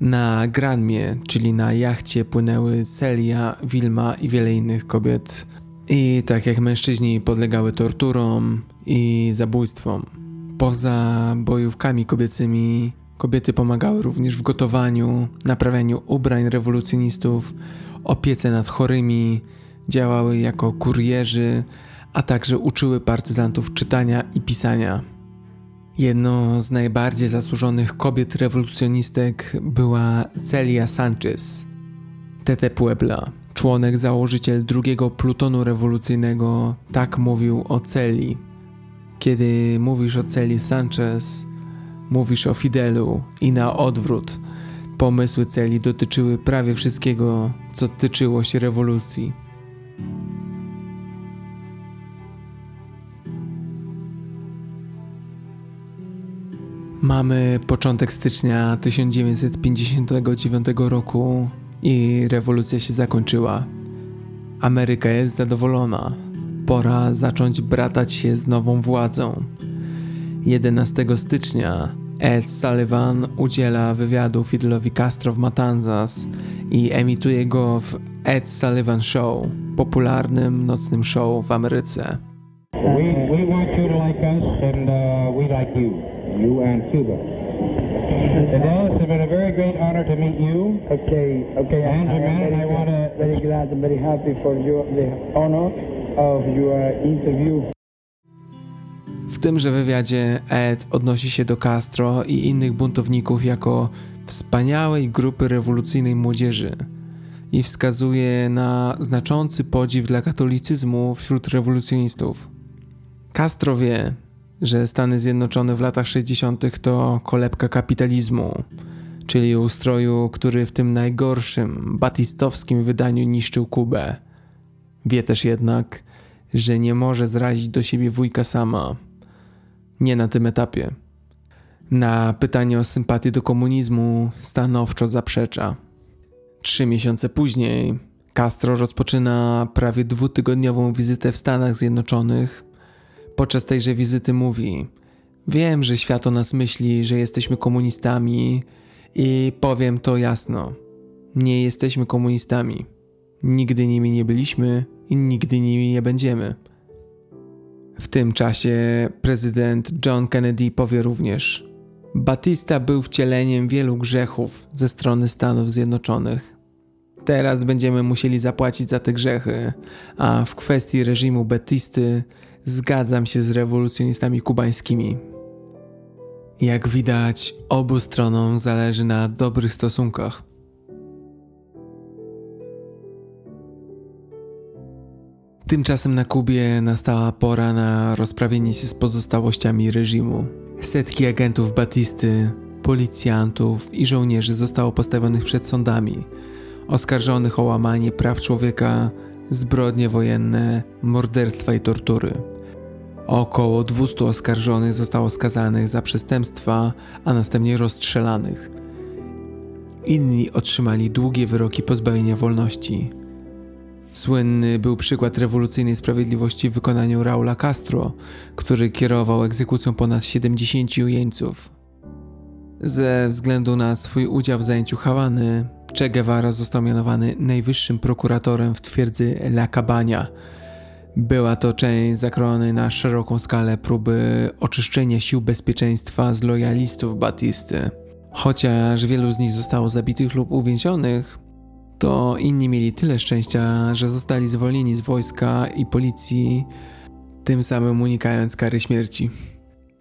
Na Granmie, czyli na jachcie, płynęły Celia, Wilma i wiele innych kobiet. I tak jak mężczyźni podlegały torturom i zabójstwom. Poza bojówkami kobiecymi, kobiety pomagały również w gotowaniu, naprawianiu ubrań rewolucjonistów, opiece nad chorymi, działały jako kurierzy, a także uczyły partyzantów czytania i pisania. Jedną z najbardziej zasłużonych kobiet rewolucjonistek była Celia Sanchez, Tete Puebla. Członek założyciel drugiego plutonu rewolucyjnego tak mówił o Celi. Kiedy mówisz o Celi Sanchez, mówisz o Fidelu i na odwrót. Pomysły Celi dotyczyły prawie wszystkiego, co tyczyło się rewolucji. Mamy początek stycznia 1959 roku i rewolucja się zakończyła. Ameryka jest zadowolona. Pora zacząć bratać się z nową władzą. 11 stycznia Ed Sullivan udziela wywiadu Fidelowi Castro w Matanzas i emituje go w Ed Sullivan Show, popularnym nocnym show w Ameryce. We, we want you to like us and uh, we like you. You and Cuba. It's been a very great honor to meet you. Okay, okay. And I, I, I want to very glad and very happy for you the honor of your interview. W tymże wywiadzie Ed odnosi się do Castro i innych buntowników jako wspaniałej grupy rewolucyjnej młodzieży i wskazuje na znaczący podziw dla katolicyzmu wśród rewolucjonistów. Castro wie, że Stany Zjednoczone w latach 60. to kolebka kapitalizmu, czyli ustroju, który w tym najgorszym, batistowskim wydaniu niszczył Kubę. Wie też jednak, że nie może zrazić do siebie wujka sama. Nie na tym etapie. Na pytanie o sympatię do komunizmu stanowczo zaprzecza. Trzy miesiące później Castro rozpoczyna prawie dwutygodniową wizytę w Stanach Zjednoczonych Podczas tejże wizyty mówi: Wiem, że świat o nas myśli, że jesteśmy komunistami i powiem to jasno. Nie jesteśmy komunistami. Nigdy nimi nie byliśmy i nigdy nimi nie będziemy. W tym czasie prezydent John Kennedy powie również: Batista był wcieleniem wielu grzechów ze strony Stanów Zjednoczonych. Teraz będziemy musieli zapłacić za te grzechy, a w kwestii reżimu Betisty zgadzam się z rewolucjonistami kubańskimi. Jak widać, obu stronom zależy na dobrych stosunkach. Tymczasem na Kubie nastała pora na rozprawienie się z pozostałościami reżimu. Setki agentów Batisty, policjantów i żołnierzy zostało postawionych przed sądami, oskarżonych o łamanie praw człowieka, zbrodnie wojenne, morderstwa i tortury. Około 200 oskarżonych zostało skazanych za przestępstwa, a następnie rozstrzelanych. Inni otrzymali długie wyroki pozbawienia wolności. Słynny był przykład rewolucyjnej sprawiedliwości w wykonaniu Raula Castro, który kierował egzekucją ponad 70 jeńców. Ze względu na swój udział w zajęciu Hawany, Che Guevara został mianowany najwyższym prokuratorem w twierdzy La Cabana. Była to część zakrojonej na szeroką skalę próby oczyszczenia sił bezpieczeństwa z lojalistów Batisty. Chociaż wielu z nich zostało zabitych lub uwięzionych, to inni mieli tyle szczęścia, że zostali zwolnieni z wojska i policji, tym samym unikając kary śmierci.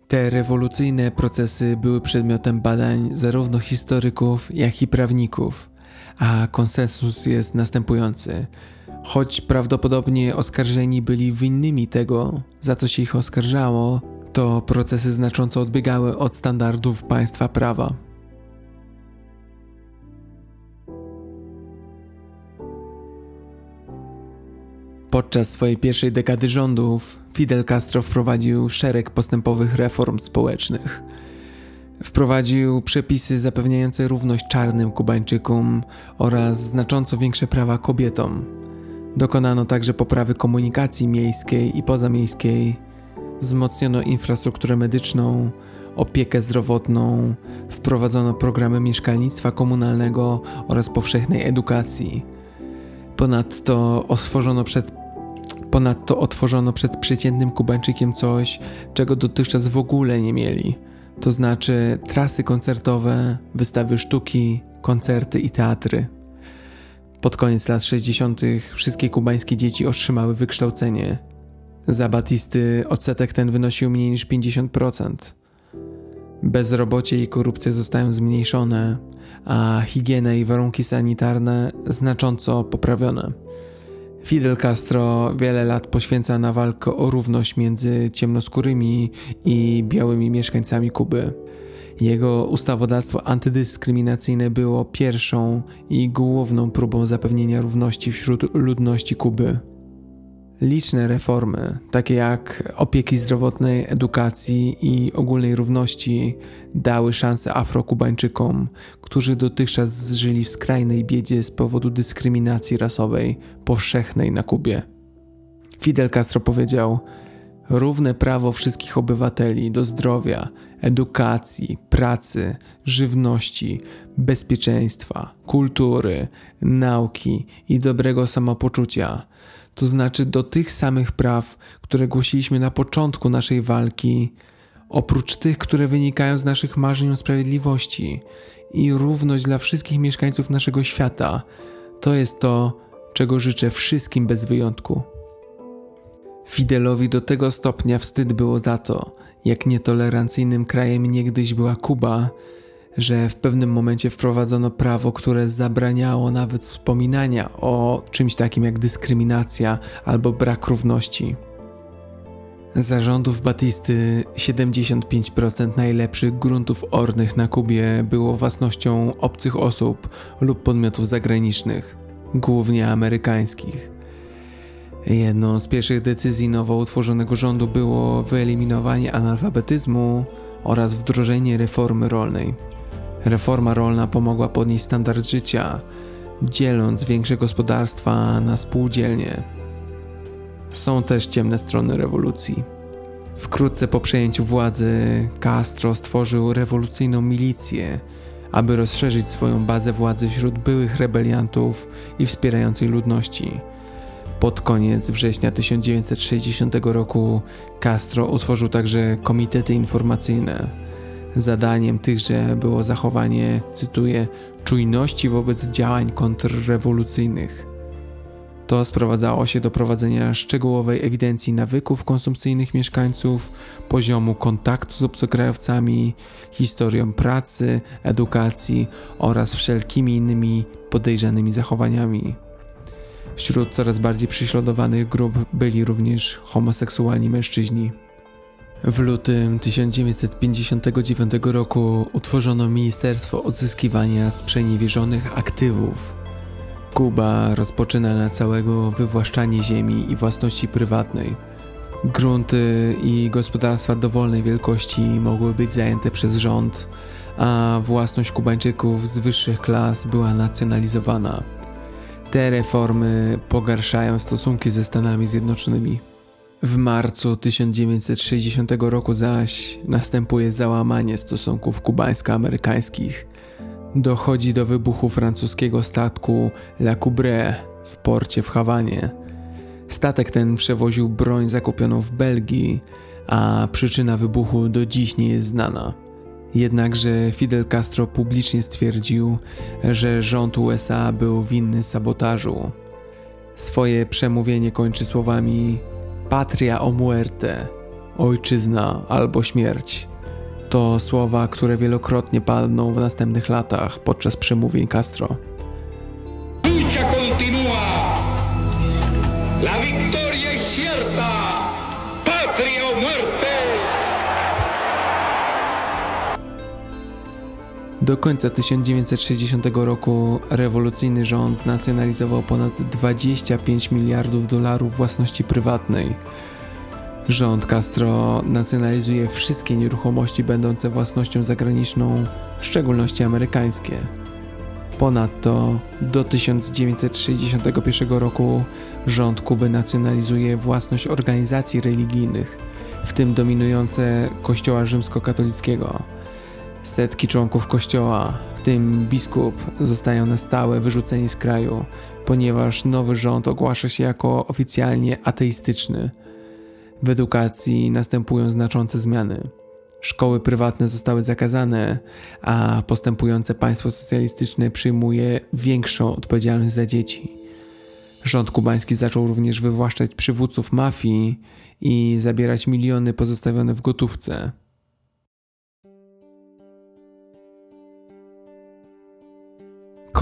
Te rewolucyjne procesy były przedmiotem badań zarówno historyków, jak i prawników, a konsensus jest następujący. Choć prawdopodobnie oskarżeni byli winnymi tego, za co się ich oskarżało, to procesy znacząco odbiegały od standardów państwa prawa. Podczas swojej pierwszej dekady rządów Fidel Castro wprowadził szereg postępowych reform społecznych. Wprowadził przepisy zapewniające równość czarnym Kubańczykom oraz znacząco większe prawa kobietom. Dokonano także poprawy komunikacji miejskiej i pozamiejskiej, wzmocniono infrastrukturę medyczną, opiekę zdrowotną, wprowadzono programy mieszkalnictwa komunalnego oraz powszechnej edukacji. Ponadto otworzono przed Ponadto otworzono przed przeciętnym Kubańczykiem coś, czego dotychczas w ogóle nie mieli. To znaczy trasy koncertowe, wystawy sztuki, koncerty i teatry. Pod koniec lat 60. wszystkie kubańskie dzieci otrzymały wykształcenie. Za Batisty odsetek ten wynosił mniej niż 50%. Bezrobocie i korupcja zostają zmniejszone, a higiena i warunki sanitarne znacząco poprawione. Fidel Castro wiele lat poświęca na walkę o równość między ciemnoskórymi i białymi mieszkańcami Kuby. Jego ustawodawstwo antydyskryminacyjne było pierwszą i główną próbą zapewnienia równości wśród ludności Kuby. Liczne reformy, takie jak opieki zdrowotnej, edukacji i ogólnej równości, dały szansę Afrokubańczykom, którzy dotychczas żyli w skrajnej biedzie z powodu dyskryminacji rasowej powszechnej na Kubie. Fidel Castro powiedział: Równe prawo wszystkich obywateli do zdrowia, edukacji, pracy, żywności, bezpieczeństwa, kultury, nauki i dobrego samopoczucia to znaczy do tych samych praw, które głosiliśmy na początku naszej walki, oprócz tych, które wynikają z naszych marzeń o sprawiedliwości i równość dla wszystkich mieszkańców naszego świata. To jest to, czego życzę wszystkim bez wyjątku. Fidelowi do tego stopnia wstyd było za to, jak nietolerancyjnym krajem niegdyś była Kuba, że w pewnym momencie wprowadzono prawo, które zabraniało nawet wspominania o czymś takim jak dyskryminacja albo brak równości. Zarządów Batisty 75% najlepszych gruntów ornych na Kubie było własnością obcych osób lub podmiotów zagranicznych, głównie amerykańskich. Jedną z pierwszych decyzji nowo utworzonego rządu było wyeliminowanie analfabetyzmu oraz wdrożenie reformy rolnej. Reforma rolna pomogła podnieść standard życia, dzieląc większe gospodarstwa na spółdzielnie. Są też ciemne strony rewolucji. Wkrótce po przejęciu władzy Castro stworzył rewolucyjną milicję, aby rozszerzyć swoją bazę władzy wśród byłych rebeliantów i wspierającej ludności. Pod koniec września 1960 roku Castro utworzył także komitety informacyjne Zadaniem tychże było zachowanie, cytuję, czujności wobec działań kontrrewolucyjnych. To sprowadzało się do prowadzenia szczegółowej ewidencji nawyków konsumpcyjnych mieszkańców, poziomu kontaktu z obcokrajowcami, historią pracy, edukacji oraz wszelkimi innymi podejrzanymi zachowaniami. Wśród coraz bardziej prześladowanych grup byli również homoseksualni mężczyźni. W lutym 1959 roku utworzono Ministerstwo Odzyskiwania Sprzeniewierzonych Aktywów. Kuba rozpoczyna na całego wywłaszczanie ziemi i własności prywatnej. Grunty i gospodarstwa dowolnej wielkości mogły być zajęte przez rząd, a własność Kubańczyków z wyższych klas była nacjonalizowana. Te reformy pogarszają stosunki ze Stanami Zjednoczonymi. W marcu 1960 roku zaś następuje załamanie stosunków kubańsko-amerykańskich. Dochodzi do wybuchu francuskiego statku La Coubre w porcie w Hawanie. Statek ten przewoził broń zakupioną w Belgii, a przyczyna wybuchu do dziś nie jest znana. Jednakże Fidel Castro publicznie stwierdził, że rząd USA był winny sabotażu. Swoje przemówienie kończy słowami Patria o muerte, ojczyzna albo śmierć. To słowa, które wielokrotnie padną w następnych latach podczas przemówień Castro. Do końca 1960 roku rewolucyjny rząd znacjonalizował ponad 25 miliardów dolarów własności prywatnej. Rząd Castro nacjonalizuje wszystkie nieruchomości będące własnością zagraniczną, w szczególności amerykańskie. Ponadto do 1961 roku rząd Kuby nacjonalizuje własność organizacji religijnych, w tym dominujące Kościoła rzymskokatolickiego. Setki członków kościoła, w tym biskup, zostają na stałe wyrzuceni z kraju, ponieważ nowy rząd ogłasza się jako oficjalnie ateistyczny. W edukacji następują znaczące zmiany. Szkoły prywatne zostały zakazane, a postępujące państwo socjalistyczne przyjmuje większą odpowiedzialność za dzieci. Rząd kubański zaczął również wywłaszczać przywódców mafii i zabierać miliony pozostawione w gotówce.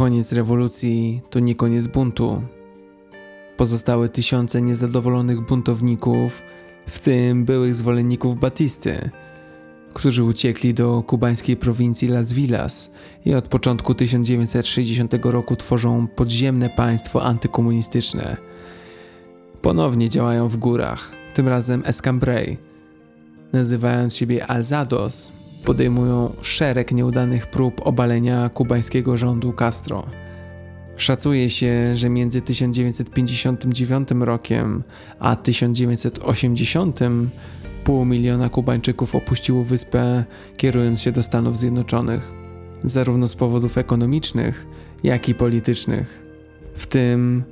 Koniec rewolucji to nie koniec buntu. Pozostały tysiące niezadowolonych buntowników, w tym byłych zwolenników Batisty, którzy uciekli do kubańskiej prowincji Las Villas i od początku 1960 roku tworzą podziemne państwo antykomunistyczne. Ponownie działają w górach, tym razem Escambray. Nazywając siebie Alzados, podejmują szereg nieudanych prób obalenia kubańskiego rządu Castro. Szacuje się, że między 1959 rokiem a 1980 pół miliona Kubańczyków opuściło wyspę, kierując się do Stanów Zjednoczonych, zarówno z powodów ekonomicznych, jak i politycznych. W tym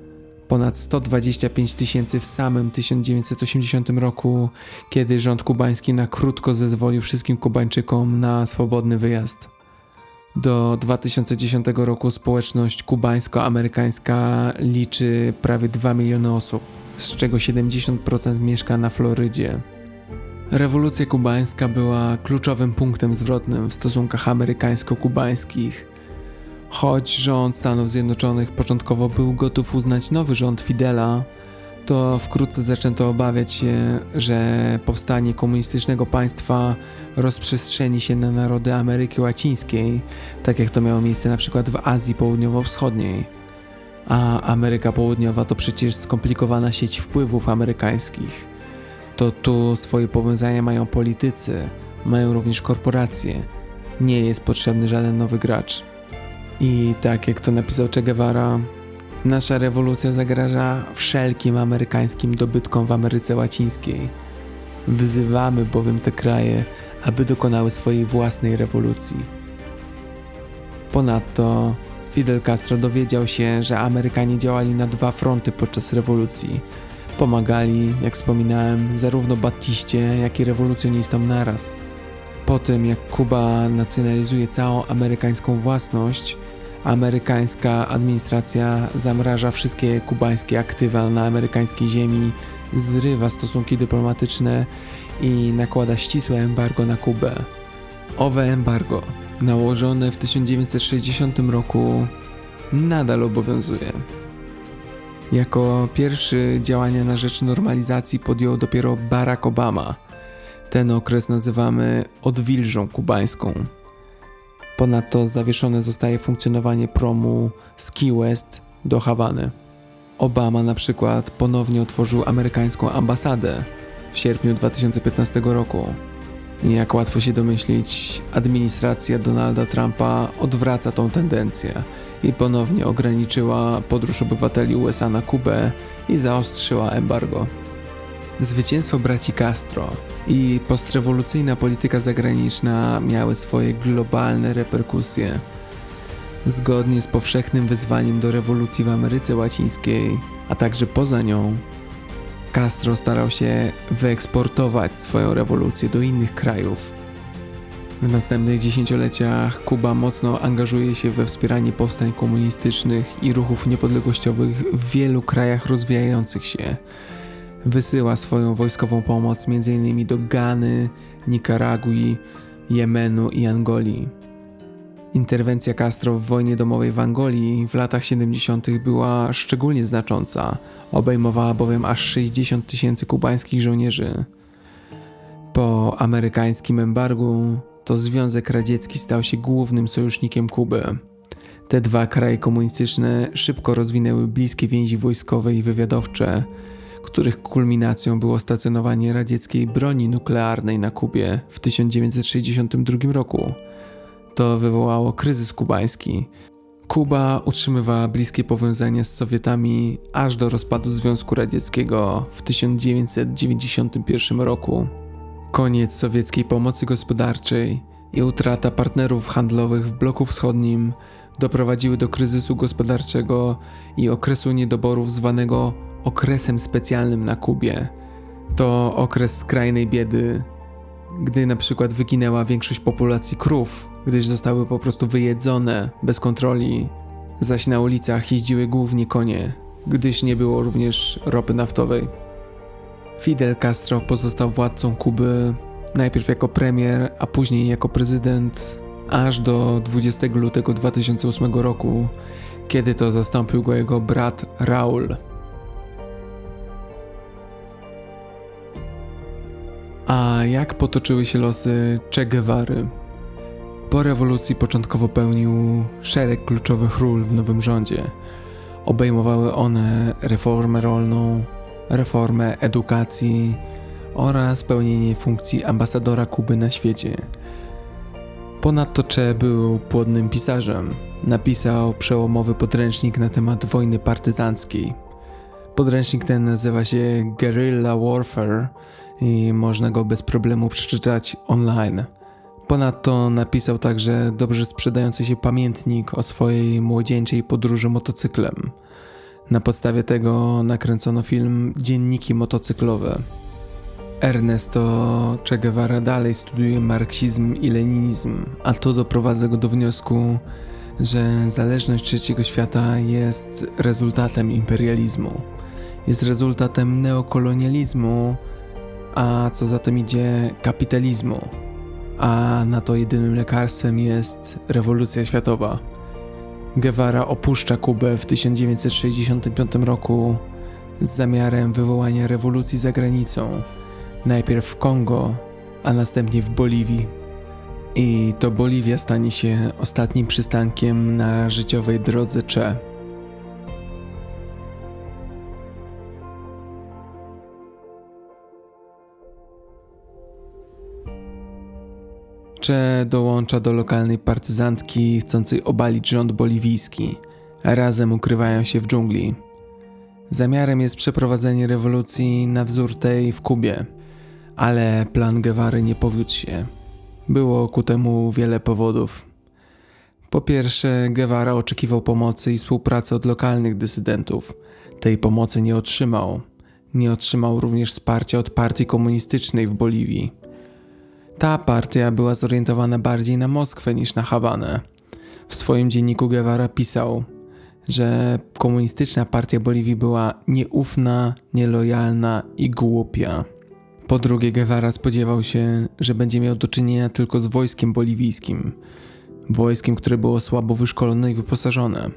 ponad 125 tysięcy w samym 1980 roku, kiedy rząd kubański na krótko zezwolił wszystkim Kubańczykom na swobodny wyjazd. Do 2010 roku społeczność kubańsko-amerykańska liczy prawie 2 miliony osób, z czego 70% mieszka na Florydzie. Rewolucja kubańska była kluczowym punktem zwrotnym w stosunkach amerykańsko-kubańskich. Choć rząd Stanów Zjednoczonych początkowo był gotów uznać nowy rząd Fidela, to wkrótce zaczęto obawiać się, że powstanie komunistycznego państwa rozprzestrzeni się na narody Ameryki Łacińskiej, tak jak to miało miejsce na przykład w Azji Południowo-Wschodniej. A Ameryka Południowa to przecież skomplikowana sieć wpływów amerykańskich. To tu swoje powiązania mają politycy, mają również korporacje. Nie jest potrzebny żaden nowy gracz. I tak jak to napisał Che Guevara, nasza rewolucja zagraża wszelkim amerykańskim dobytkom w Ameryce Łacińskiej. Wyzywamy bowiem te kraje, aby dokonały swojej własnej rewolucji. Ponadto Fidel Castro dowiedział się, że Amerykanie działali na dwa fronty podczas rewolucji. Pomagali, jak wspominałem, zarówno Batiście, jak i rewolucjonistom naraz. Po tym, jak Kuba nacjonalizuje całą amerykańską własność, amerykańska administracja zamraża wszystkie kubańskie aktywa na amerykańskiej ziemi, zrywa stosunki dyplomatyczne i nakłada ścisłe embargo na Kubę. Owe embargo, nałożone w 1960 roku, nadal obowiązuje. Jako pierwszy działania na rzecz normalizacji podjął dopiero Barack Obama. Ten okres nazywamy odwilżą kubańską. Ponadto zawieszone zostaje funkcjonowanie promu z Key West do Hawany. Obama na przykład ponownie otworzył amerykańską ambasadę w sierpniu 2015 roku. Jak łatwo się domyślić, administracja Donalda Trumpa odwraca tą tendencję i ponownie ograniczyła podróż obywateli USA na Kubę i zaostrzyła embargo. Zwycięstwo braci Castro i postrewolucyjna polityka zagraniczna miały swoje globalne reperkusje. Zgodnie z powszechnym wyzwaniem do rewolucji w Ameryce Łacińskiej, a także poza nią, Castro starał się wyeksportować swoją rewolucję do innych krajów. W następnych dziesięcioleciach Kuba mocno angażuje się we wspieranie powstań komunistycznych i ruchów niepodległościowych w wielu krajach rozwijających się. Wysyła swoją wojskową pomoc m.in. do Gany, Nikaragui, Jemenu i Angolii. Interwencja Castro w wojnie domowej w Angolii w latach 70. była szczególnie znacząca, obejmowała bowiem aż 60 tysięcy kubańskich żołnierzy. Po amerykańskim embargu to Związek Radziecki stał się głównym sojusznikiem Kuby. Te dwa kraje komunistyczne szybko rozwinęły bliskie więzi wojskowe i wywiadowcze, których kulminacją było stacjonowanie radzieckiej broni nuklearnej na Kubie w 1962 roku. To wywołało kryzys kubański. Kuba utrzymywała bliskie powiązania z Sowietami aż do rozpadu Związku Radzieckiego w 1991 roku. Koniec sowieckiej pomocy gospodarczej i utrata partnerów handlowych w bloku wschodnim doprowadziły do kryzysu gospodarczego i okresu niedoborów zwanego okresem specjalnym na Kubie. To okres skrajnej biedy, gdy na przykład wyginęła większość populacji krów, gdyż zostały po prostu wyjedzone bez kontroli, zaś na ulicach jeździły głównie konie, gdyż nie było również ropy naftowej. Fidel Castro pozostał władcą Kuby najpierw jako premier, a później jako prezydent, aż do 20 lutego 2008 roku, kiedy to zastąpił go jego brat Raul. A jak potoczyły się losy Che Guevary? Po rewolucji początkowo pełnił szereg kluczowych ról w nowym rządzie. Obejmowały one reformę rolną, reformę edukacji oraz pełnienie funkcji ambasadora Kuby na świecie. Ponadto Che był płodnym pisarzem. Napisał przełomowy podręcznik na temat wojny partyzanckiej. Podręcznik ten nazywa się Guerrilla Warfare i można go bez problemu przeczytać online. Ponadto napisał także dobrze sprzedający się pamiętnik o swojej młodzieńczej podróży motocyklem. Na podstawie tego nakręcono film Dzienniki motocyklowe. Ernesto Che Guevara dalej studiuje marksizm i leninizm, a to doprowadza go do wniosku, że zależność trzeciego świata jest rezultatem imperializmu, jest rezultatem neokolonializmu, a co za tym idzie kapitalizmu, a na to jedynym lekarstwem jest rewolucja światowa. Guevara opuszcza Kubę w 1965 roku z zamiarem wywołania rewolucji za granicą, najpierw w Kongo, a następnie w Boliwii. I to Boliwia stanie się ostatnim przystankiem na życiowej drodze Che. Che dołącza do lokalnej partyzantki chcącej obalić rząd boliwijski. Razem ukrywają się w dżungli. Zamiarem jest przeprowadzenie rewolucji na wzór tej w Kubie, ale plan Guevary nie powiódł się. Było ku temu wiele powodów. Po pierwsze, Guevara oczekiwał pomocy i współpracy od lokalnych dysydentów. Tej pomocy nie otrzymał. Nie otrzymał również wsparcia od partii komunistycznej w Boliwii. Ta partia była zorientowana bardziej na Moskwę niż na Hawanę. W swoim dzienniku Guevara pisał, że komunistyczna partia Boliwii była nieufna, nielojalna i głupia. Po drugie, Guevara spodziewał się, że będzie miał do czynienia tylko z wojskiem boliwijskim. Wojskiem, które było słabo wyszkolone i wyposażone.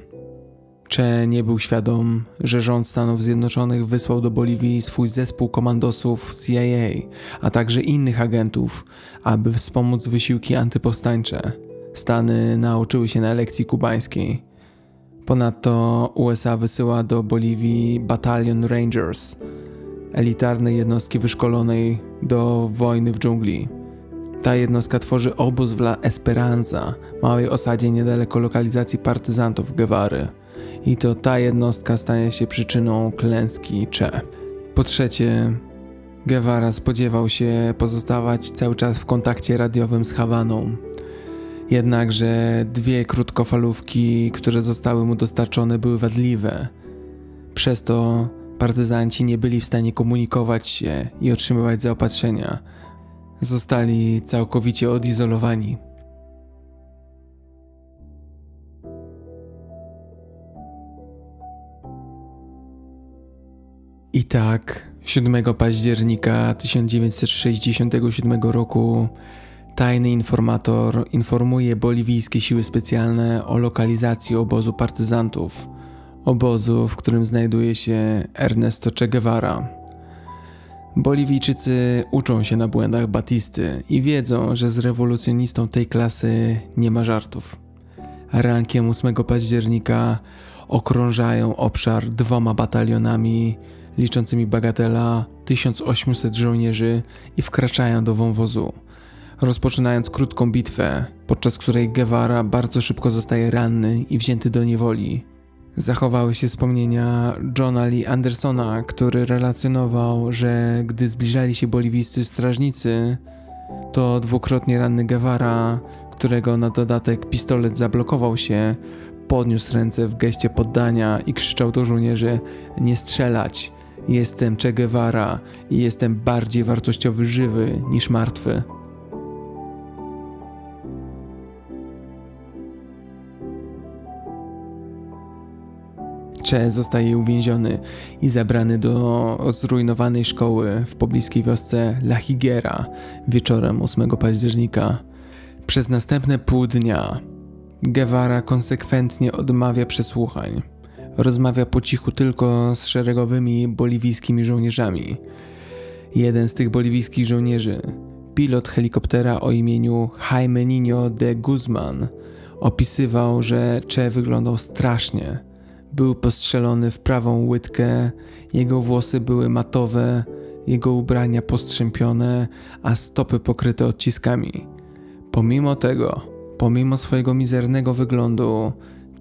Cze nie był świadom, że rząd Stanów Zjednoczonych wysłał do Boliwii swój zespół komandosów CIA, a także innych agentów, aby wspomóc wysiłki antypowstańcze. Stany nauczyły się na lekcji kubańskiej. Ponadto USA wysyła do Boliwii batalion Rangers, elitarnej jednostki wyszkolonej do wojny w dżungli. Ta jednostka tworzy obóz w La Esperanza, małej osadzie niedaleko lokalizacji partyzantów Guevary. I to ta jednostka stanie się przyczyną klęski Che. Po trzecie, Guevara spodziewał się pozostawać cały czas w kontakcie radiowym z Hawaną. Jednakże dwie krótkofalówki, które zostały mu dostarczone, były wadliwe. Przez to partyzanci nie byli w stanie komunikować się i otrzymywać zaopatrzenia. Zostali całkowicie odizolowani. I tak 7 października 1967 roku tajny informator informuje boliwijskie siły specjalne o lokalizacji obozu partyzantów, obozu, w którym znajduje się Ernesto Che Guevara. Boliwijczycy uczą się na błędach Batisty i wiedzą, że z rewolucjonistą tej klasy nie ma żartów. Rankiem 8 października okrążają obszar dwoma batalionami liczącymi bagatela 1800 żołnierzy i wkraczają do wąwozu, rozpoczynając krótką bitwę, podczas której Guevara bardzo szybko zostaje ranny i wzięty do niewoli. Zachowały się wspomnienia Johna Lee Andersona, który relacjonował, że gdy zbliżali się boliwijscy strażnicy, to dwukrotnie ranny Guevara, którego na dodatek pistolet zablokował się, podniósł ręce w geście poddania i krzyczał do żołnierzy: Nie strzelać, Jestem Che Guevara i jestem bardziej wartościowy żywy niż martwy. Che zostaje uwięziony i zabrany do zrujnowanej szkoły w pobliskiej wiosce La Higuera wieczorem 8 października. Przez następne pół dnia Guevara konsekwentnie odmawia przesłuchań. Rozmawia po cichu tylko z szeregowymi boliwijskimi żołnierzami. Jeden z tych boliwijskich żołnierzy, pilot helikoptera o imieniu Jaime Niño de Guzman, opisywał, że Che wyglądał strasznie. Był postrzelony w prawą łydkę, jego włosy były matowe, jego ubrania postrzępione, a stopy pokryte odciskami. Pomimo tego, pomimo swojego mizernego wyglądu,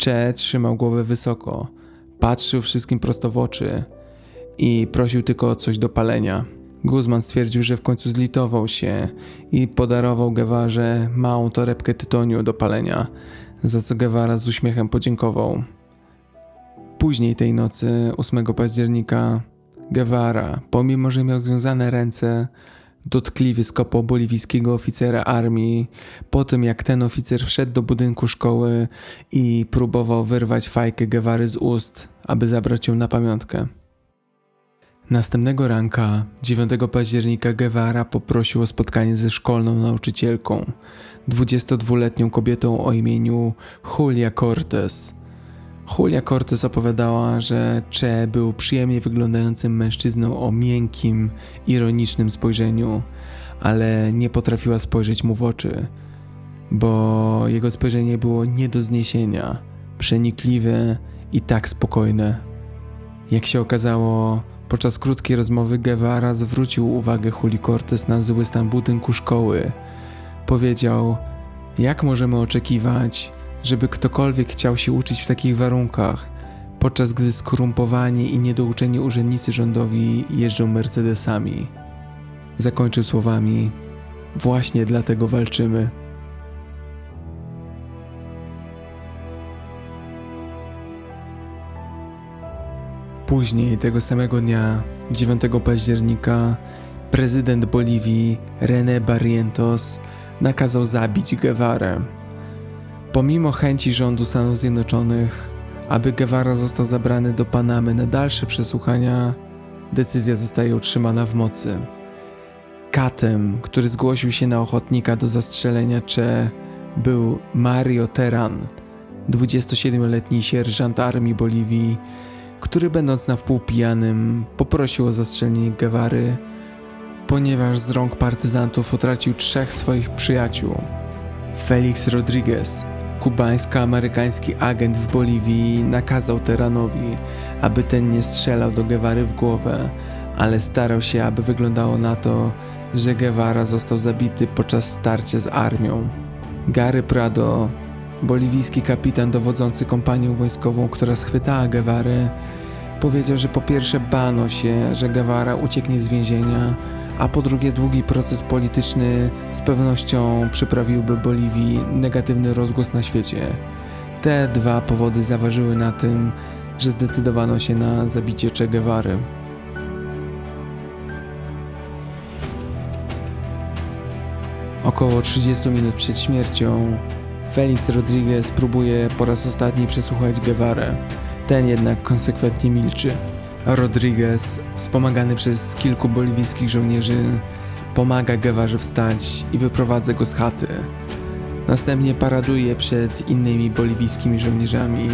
Che trzymał głowę wysoko, Patrzył wszystkim prosto w oczy i prosił tylko o coś do palenia. Guzman stwierdził, że w końcu zlitował się i podarował Gewarze małą torebkę tytoniu do palenia, za co Guevara z uśmiechem podziękował. Później tej nocy, 8 października, Guevara, pomimo że miał związane ręce, dotkliwie skopał boliwijskiego oficera armii po tym, jak ten oficer wszedł do budynku szkoły i próbował wyrwać fajkę Guevary z ust, aby zabrać ją na pamiątkę. Następnego ranka, 9 października, Guevara poprosił o spotkanie ze szkolną nauczycielką, 22-letnią kobietą o imieniu Julia Cortez. Julia Cortez opowiadała, że Che był przyjemnie wyglądającym mężczyzną o miękkim, ironicznym spojrzeniu, ale nie potrafiła spojrzeć mu w oczy, bo jego spojrzenie było nie do zniesienia, przenikliwe i tak spokojne. Jak się okazało, podczas krótkiej rozmowy Guevara zwrócił uwagę Juli Cortez na zły stan budynku szkoły. Powiedział, jak możemy oczekiwać, żeby ktokolwiek chciał się uczyć w takich warunkach, podczas gdy skorumpowani i niedouczeni urzędnicy rządowi jeżdżą Mercedesami. Zakończył słowami: Właśnie dlatego walczymy. Później tego samego dnia, 9 października, prezydent Boliwii René Barrientos nakazał zabić Guevarę. Pomimo chęci rządu Stanów Zjednoczonych, aby Guevara został zabrany do Panamy na dalsze przesłuchania, decyzja zostaje utrzymana w mocy. Katem, który zgłosił się na ochotnika do zastrzelenia Che, był Mario Teran, 27-letni sierżant armii Boliwii, który będąc na wpół pijanym poprosił o zastrzelenie Guevary, ponieważ z rąk partyzantów utracił trzech swoich przyjaciół. Felix Rodriguez, kubańsko-amerykański agent w Boliwii, nakazał Teranowi, aby ten nie strzelał do Guevary w głowę, ale starał się, aby wyglądało na to, że Guevara został zabity podczas starcia z armią. Gary Prado, boliwijski kapitan dowodzący kompanią wojskową, która schwytała Guevarę, powiedział, że po pierwsze bano się, że Guevara ucieknie z więzienia, a po drugie długi proces polityczny z pewnością przyprawiłby Boliwii negatywny rozgłos na świecie. Te dwa powody zaważyły na tym, że zdecydowano się na zabicie Che Guevary. Około 30 minut przed śmiercią Felix Rodriguez próbuje po raz ostatni przesłuchać Guevarę. Ten jednak konsekwentnie milczy. Rodriguez, wspomagany przez kilku boliwijskich żołnierzy, pomaga Guevarze wstać i wyprowadza go z chaty. Następnie paraduje przed innymi boliwijskimi żołnierzami,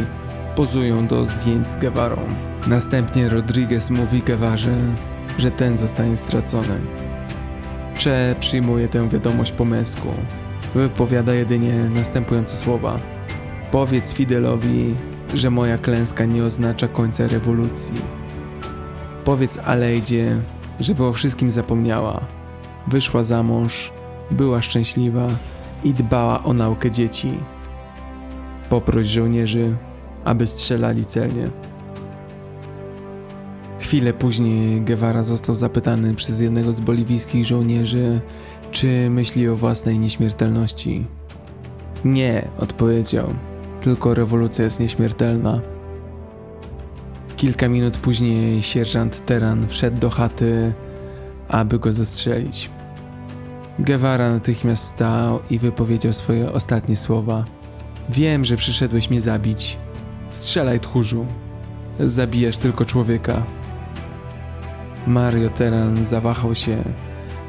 pozują do zdjęć z Guevarą. Następnie Rodriguez mówi Guevarze, że ten zostanie stracony. Cze przyjmuje tę wiadomość po męsku. Wypowiada jedynie następujące słowa. Powiedz Fidelowi, że moja klęska nie oznacza końca rewolucji. Powiedz Alejdzie, żeby o wszystkim zapomniała. Wyszła za mąż, była szczęśliwa i dbała o naukę dzieci. Poproś żołnierzy, aby strzelali celnie. Chwilę później Guevara został zapytany przez jednego z boliwijskich żołnierzy, czy myśli o własnej nieśmiertelności. Nie, odpowiedział, tylko rewolucja jest nieśmiertelna. Kilka minut później sierżant Teran wszedł do chaty, aby go zastrzelić. Guevara natychmiast stał i wypowiedział swoje ostatnie słowa. Wiem, że przyszedłeś mnie zabić. Strzelaj, tchórzu. Zabijasz tylko człowieka. Mario Teran zawahał się,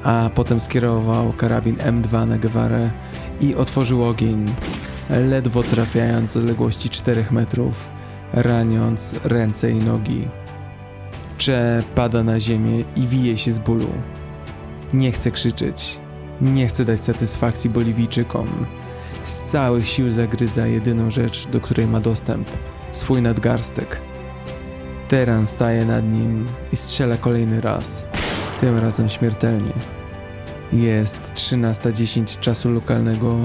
a potem skierował karabin M2 na Guevarę i otworzył ogień, ledwo trafiając z odległości 4 metrów, raniąc ręce i nogi. Cze pada na ziemię i wije się z bólu. Nie chce krzyczeć, nie chce dać satysfakcji Boliwijczykom. Z całych sił zagryza jedyną rzecz, do której ma dostęp swój nadgarstek. Teran staje nad nim i strzela kolejny raz, tym razem śmiertelnie. Jest 13.10 czasu lokalnego,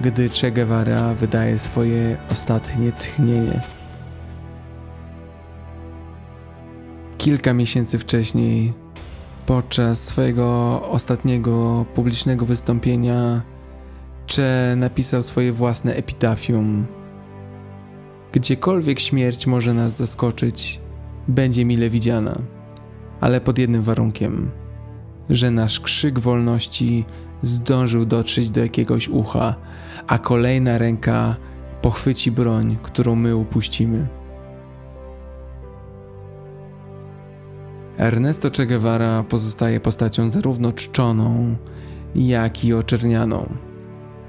gdy Che Guevara wydaje swoje ostatnie tchnienie. Kilka miesięcy wcześniej, podczas swojego ostatniego publicznego wystąpienia, Che napisał swoje własne epitafium. Gdziekolwiek śmierć może nas zaskoczyć, będzie mile widziana, ale pod jednym warunkiem, że nasz krzyk wolności zdążył dotrzeć do jakiegoś ucha, a kolejna ręka pochwyci broń, którą my upuścimy. Ernesto Che Guevara pozostaje postacią zarówno czczoną, jak i oczernianą.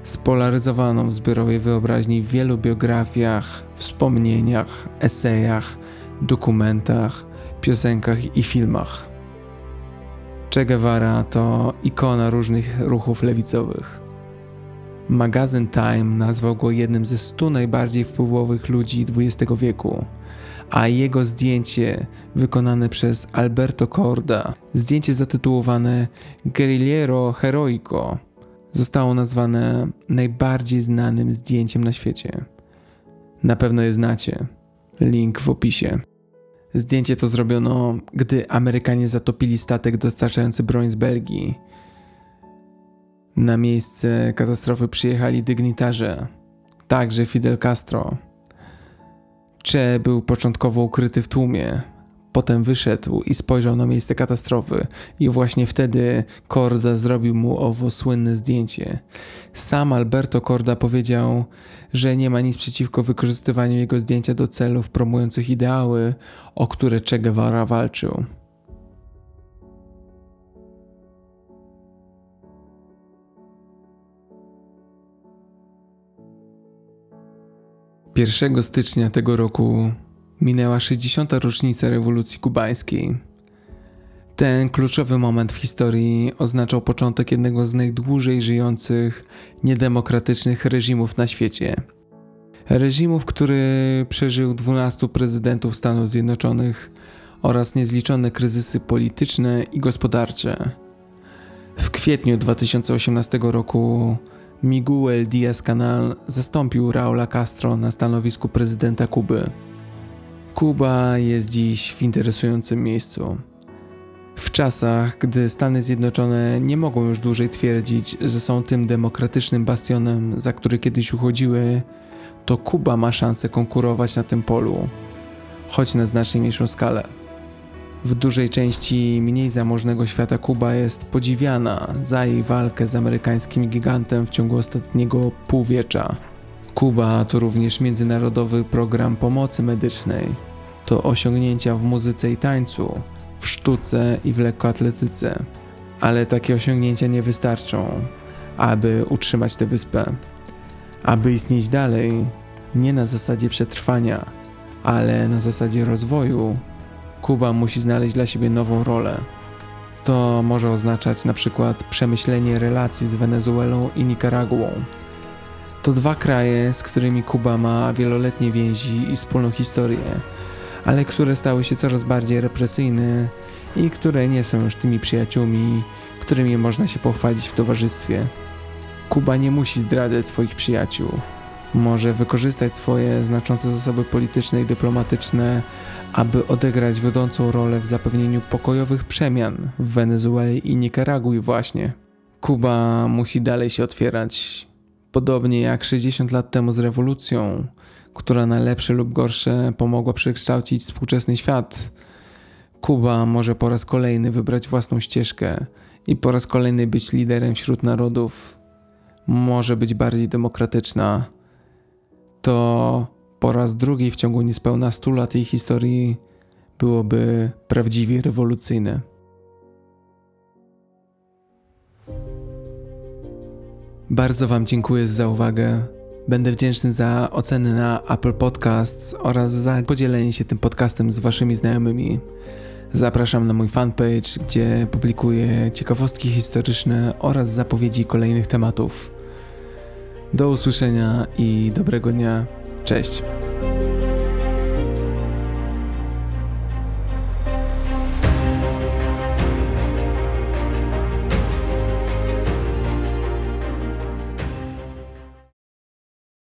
Spolaryzowaną w zbiorowej wyobraźni w wielu biografiach, wspomnieniach, esejach, dokumentach, piosenkach i filmach. Che Guevara to ikona różnych ruchów lewicowych. Magazyn Time nazwał go jednym ze stu najbardziej wpływowych ludzi XX wieku, a jego zdjęcie wykonane przez Alberto Corda, zdjęcie zatytułowane Guerrillero Heroico, zostało nazwane najbardziej znanym zdjęciem na świecie. Na pewno je znacie. Link w opisie. Zdjęcie to zrobiono, gdy Amerykanie zatopili statek dostarczający broń z Belgii. Na miejsce katastrofy przyjechali dygnitarze, także Fidel Castro. Che był początkowo ukryty w tłumie. Potem wyszedł i spojrzał na miejsce katastrofy, i właśnie wtedy Korda zrobił mu owo słynne zdjęcie. Sam Alberto Korda powiedział, że nie ma nic przeciwko wykorzystywaniu jego zdjęcia do celów promujących ideały, o które Che Guevara walczył. 1 stycznia tego roku minęła 60. rocznica rewolucji kubańskiej. Ten kluczowy moment w historii oznaczał początek jednego z najdłużej żyjących niedemokratycznych reżimów na świecie. Reżimów, który przeżył 12 prezydentów Stanów Zjednoczonych oraz niezliczone kryzysy polityczne i gospodarcze. W kwietniu 2018 roku Miguel Díaz-Canal zastąpił Raula Castro na stanowisku prezydenta Kuby. Kuba jest dziś w interesującym miejscu. W czasach, gdy Stany Zjednoczone nie mogą już dłużej twierdzić, że są tym demokratycznym bastionem, za który kiedyś uchodziły, to Kuba ma szansę konkurować na tym polu, choć na znacznie mniejszą skalę. W dużej części mniej zamożnego świata Kuba jest podziwiana za jej walkę z amerykańskim gigantem w ciągu ostatniego półwiecza. Kuba to również międzynarodowy program pomocy medycznej. To osiągnięcia w muzyce i tańcu, w sztuce i w lekkoatletyce. Ale takie osiągnięcia nie wystarczą, aby utrzymać tę wyspę. Aby istnieć dalej, nie na zasadzie przetrwania, ale na zasadzie rozwoju Kuba musi znaleźć dla siebie nową rolę. To może oznaczać na przykład przemyślenie relacji z Wenezuelą i Nikaraguą. To dwa kraje, z którymi Kuba ma wieloletnie więzi i wspólną historię, ale które stały się coraz bardziej represyjne i które nie są już tymi przyjaciółmi, którymi można się pochwalić w towarzystwie. Kuba nie musi zdradzać swoich przyjaciół. Może wykorzystać swoje znaczące zasoby polityczne i dyplomatyczne, aby odegrać wiodącą rolę w zapewnieniu pokojowych przemian w Wenezueli i Nikaragui właśnie. Kuba musi dalej się otwierać. Podobnie jak 60 lat temu z rewolucją, która na lepsze lub gorsze pomogła przekształcić współczesny świat. Kuba może po raz kolejny wybrać własną ścieżkę i po raz kolejny być liderem wśród narodów. Może być bardziej demokratyczna. To po raz drugi w ciągu niespełna 100 lat jej historii byłoby prawdziwie rewolucyjne. Bardzo Wam dziękuję za uwagę. Będę wdzięczny za oceny na Apple Podcasts oraz za podzielenie się tym podcastem z Waszymi znajomymi. Zapraszam na mój fanpage, gdzie publikuję ciekawostki historyczne oraz zapowiedzi kolejnych tematów. Do usłyszenia i dobrego dnia. Cześć.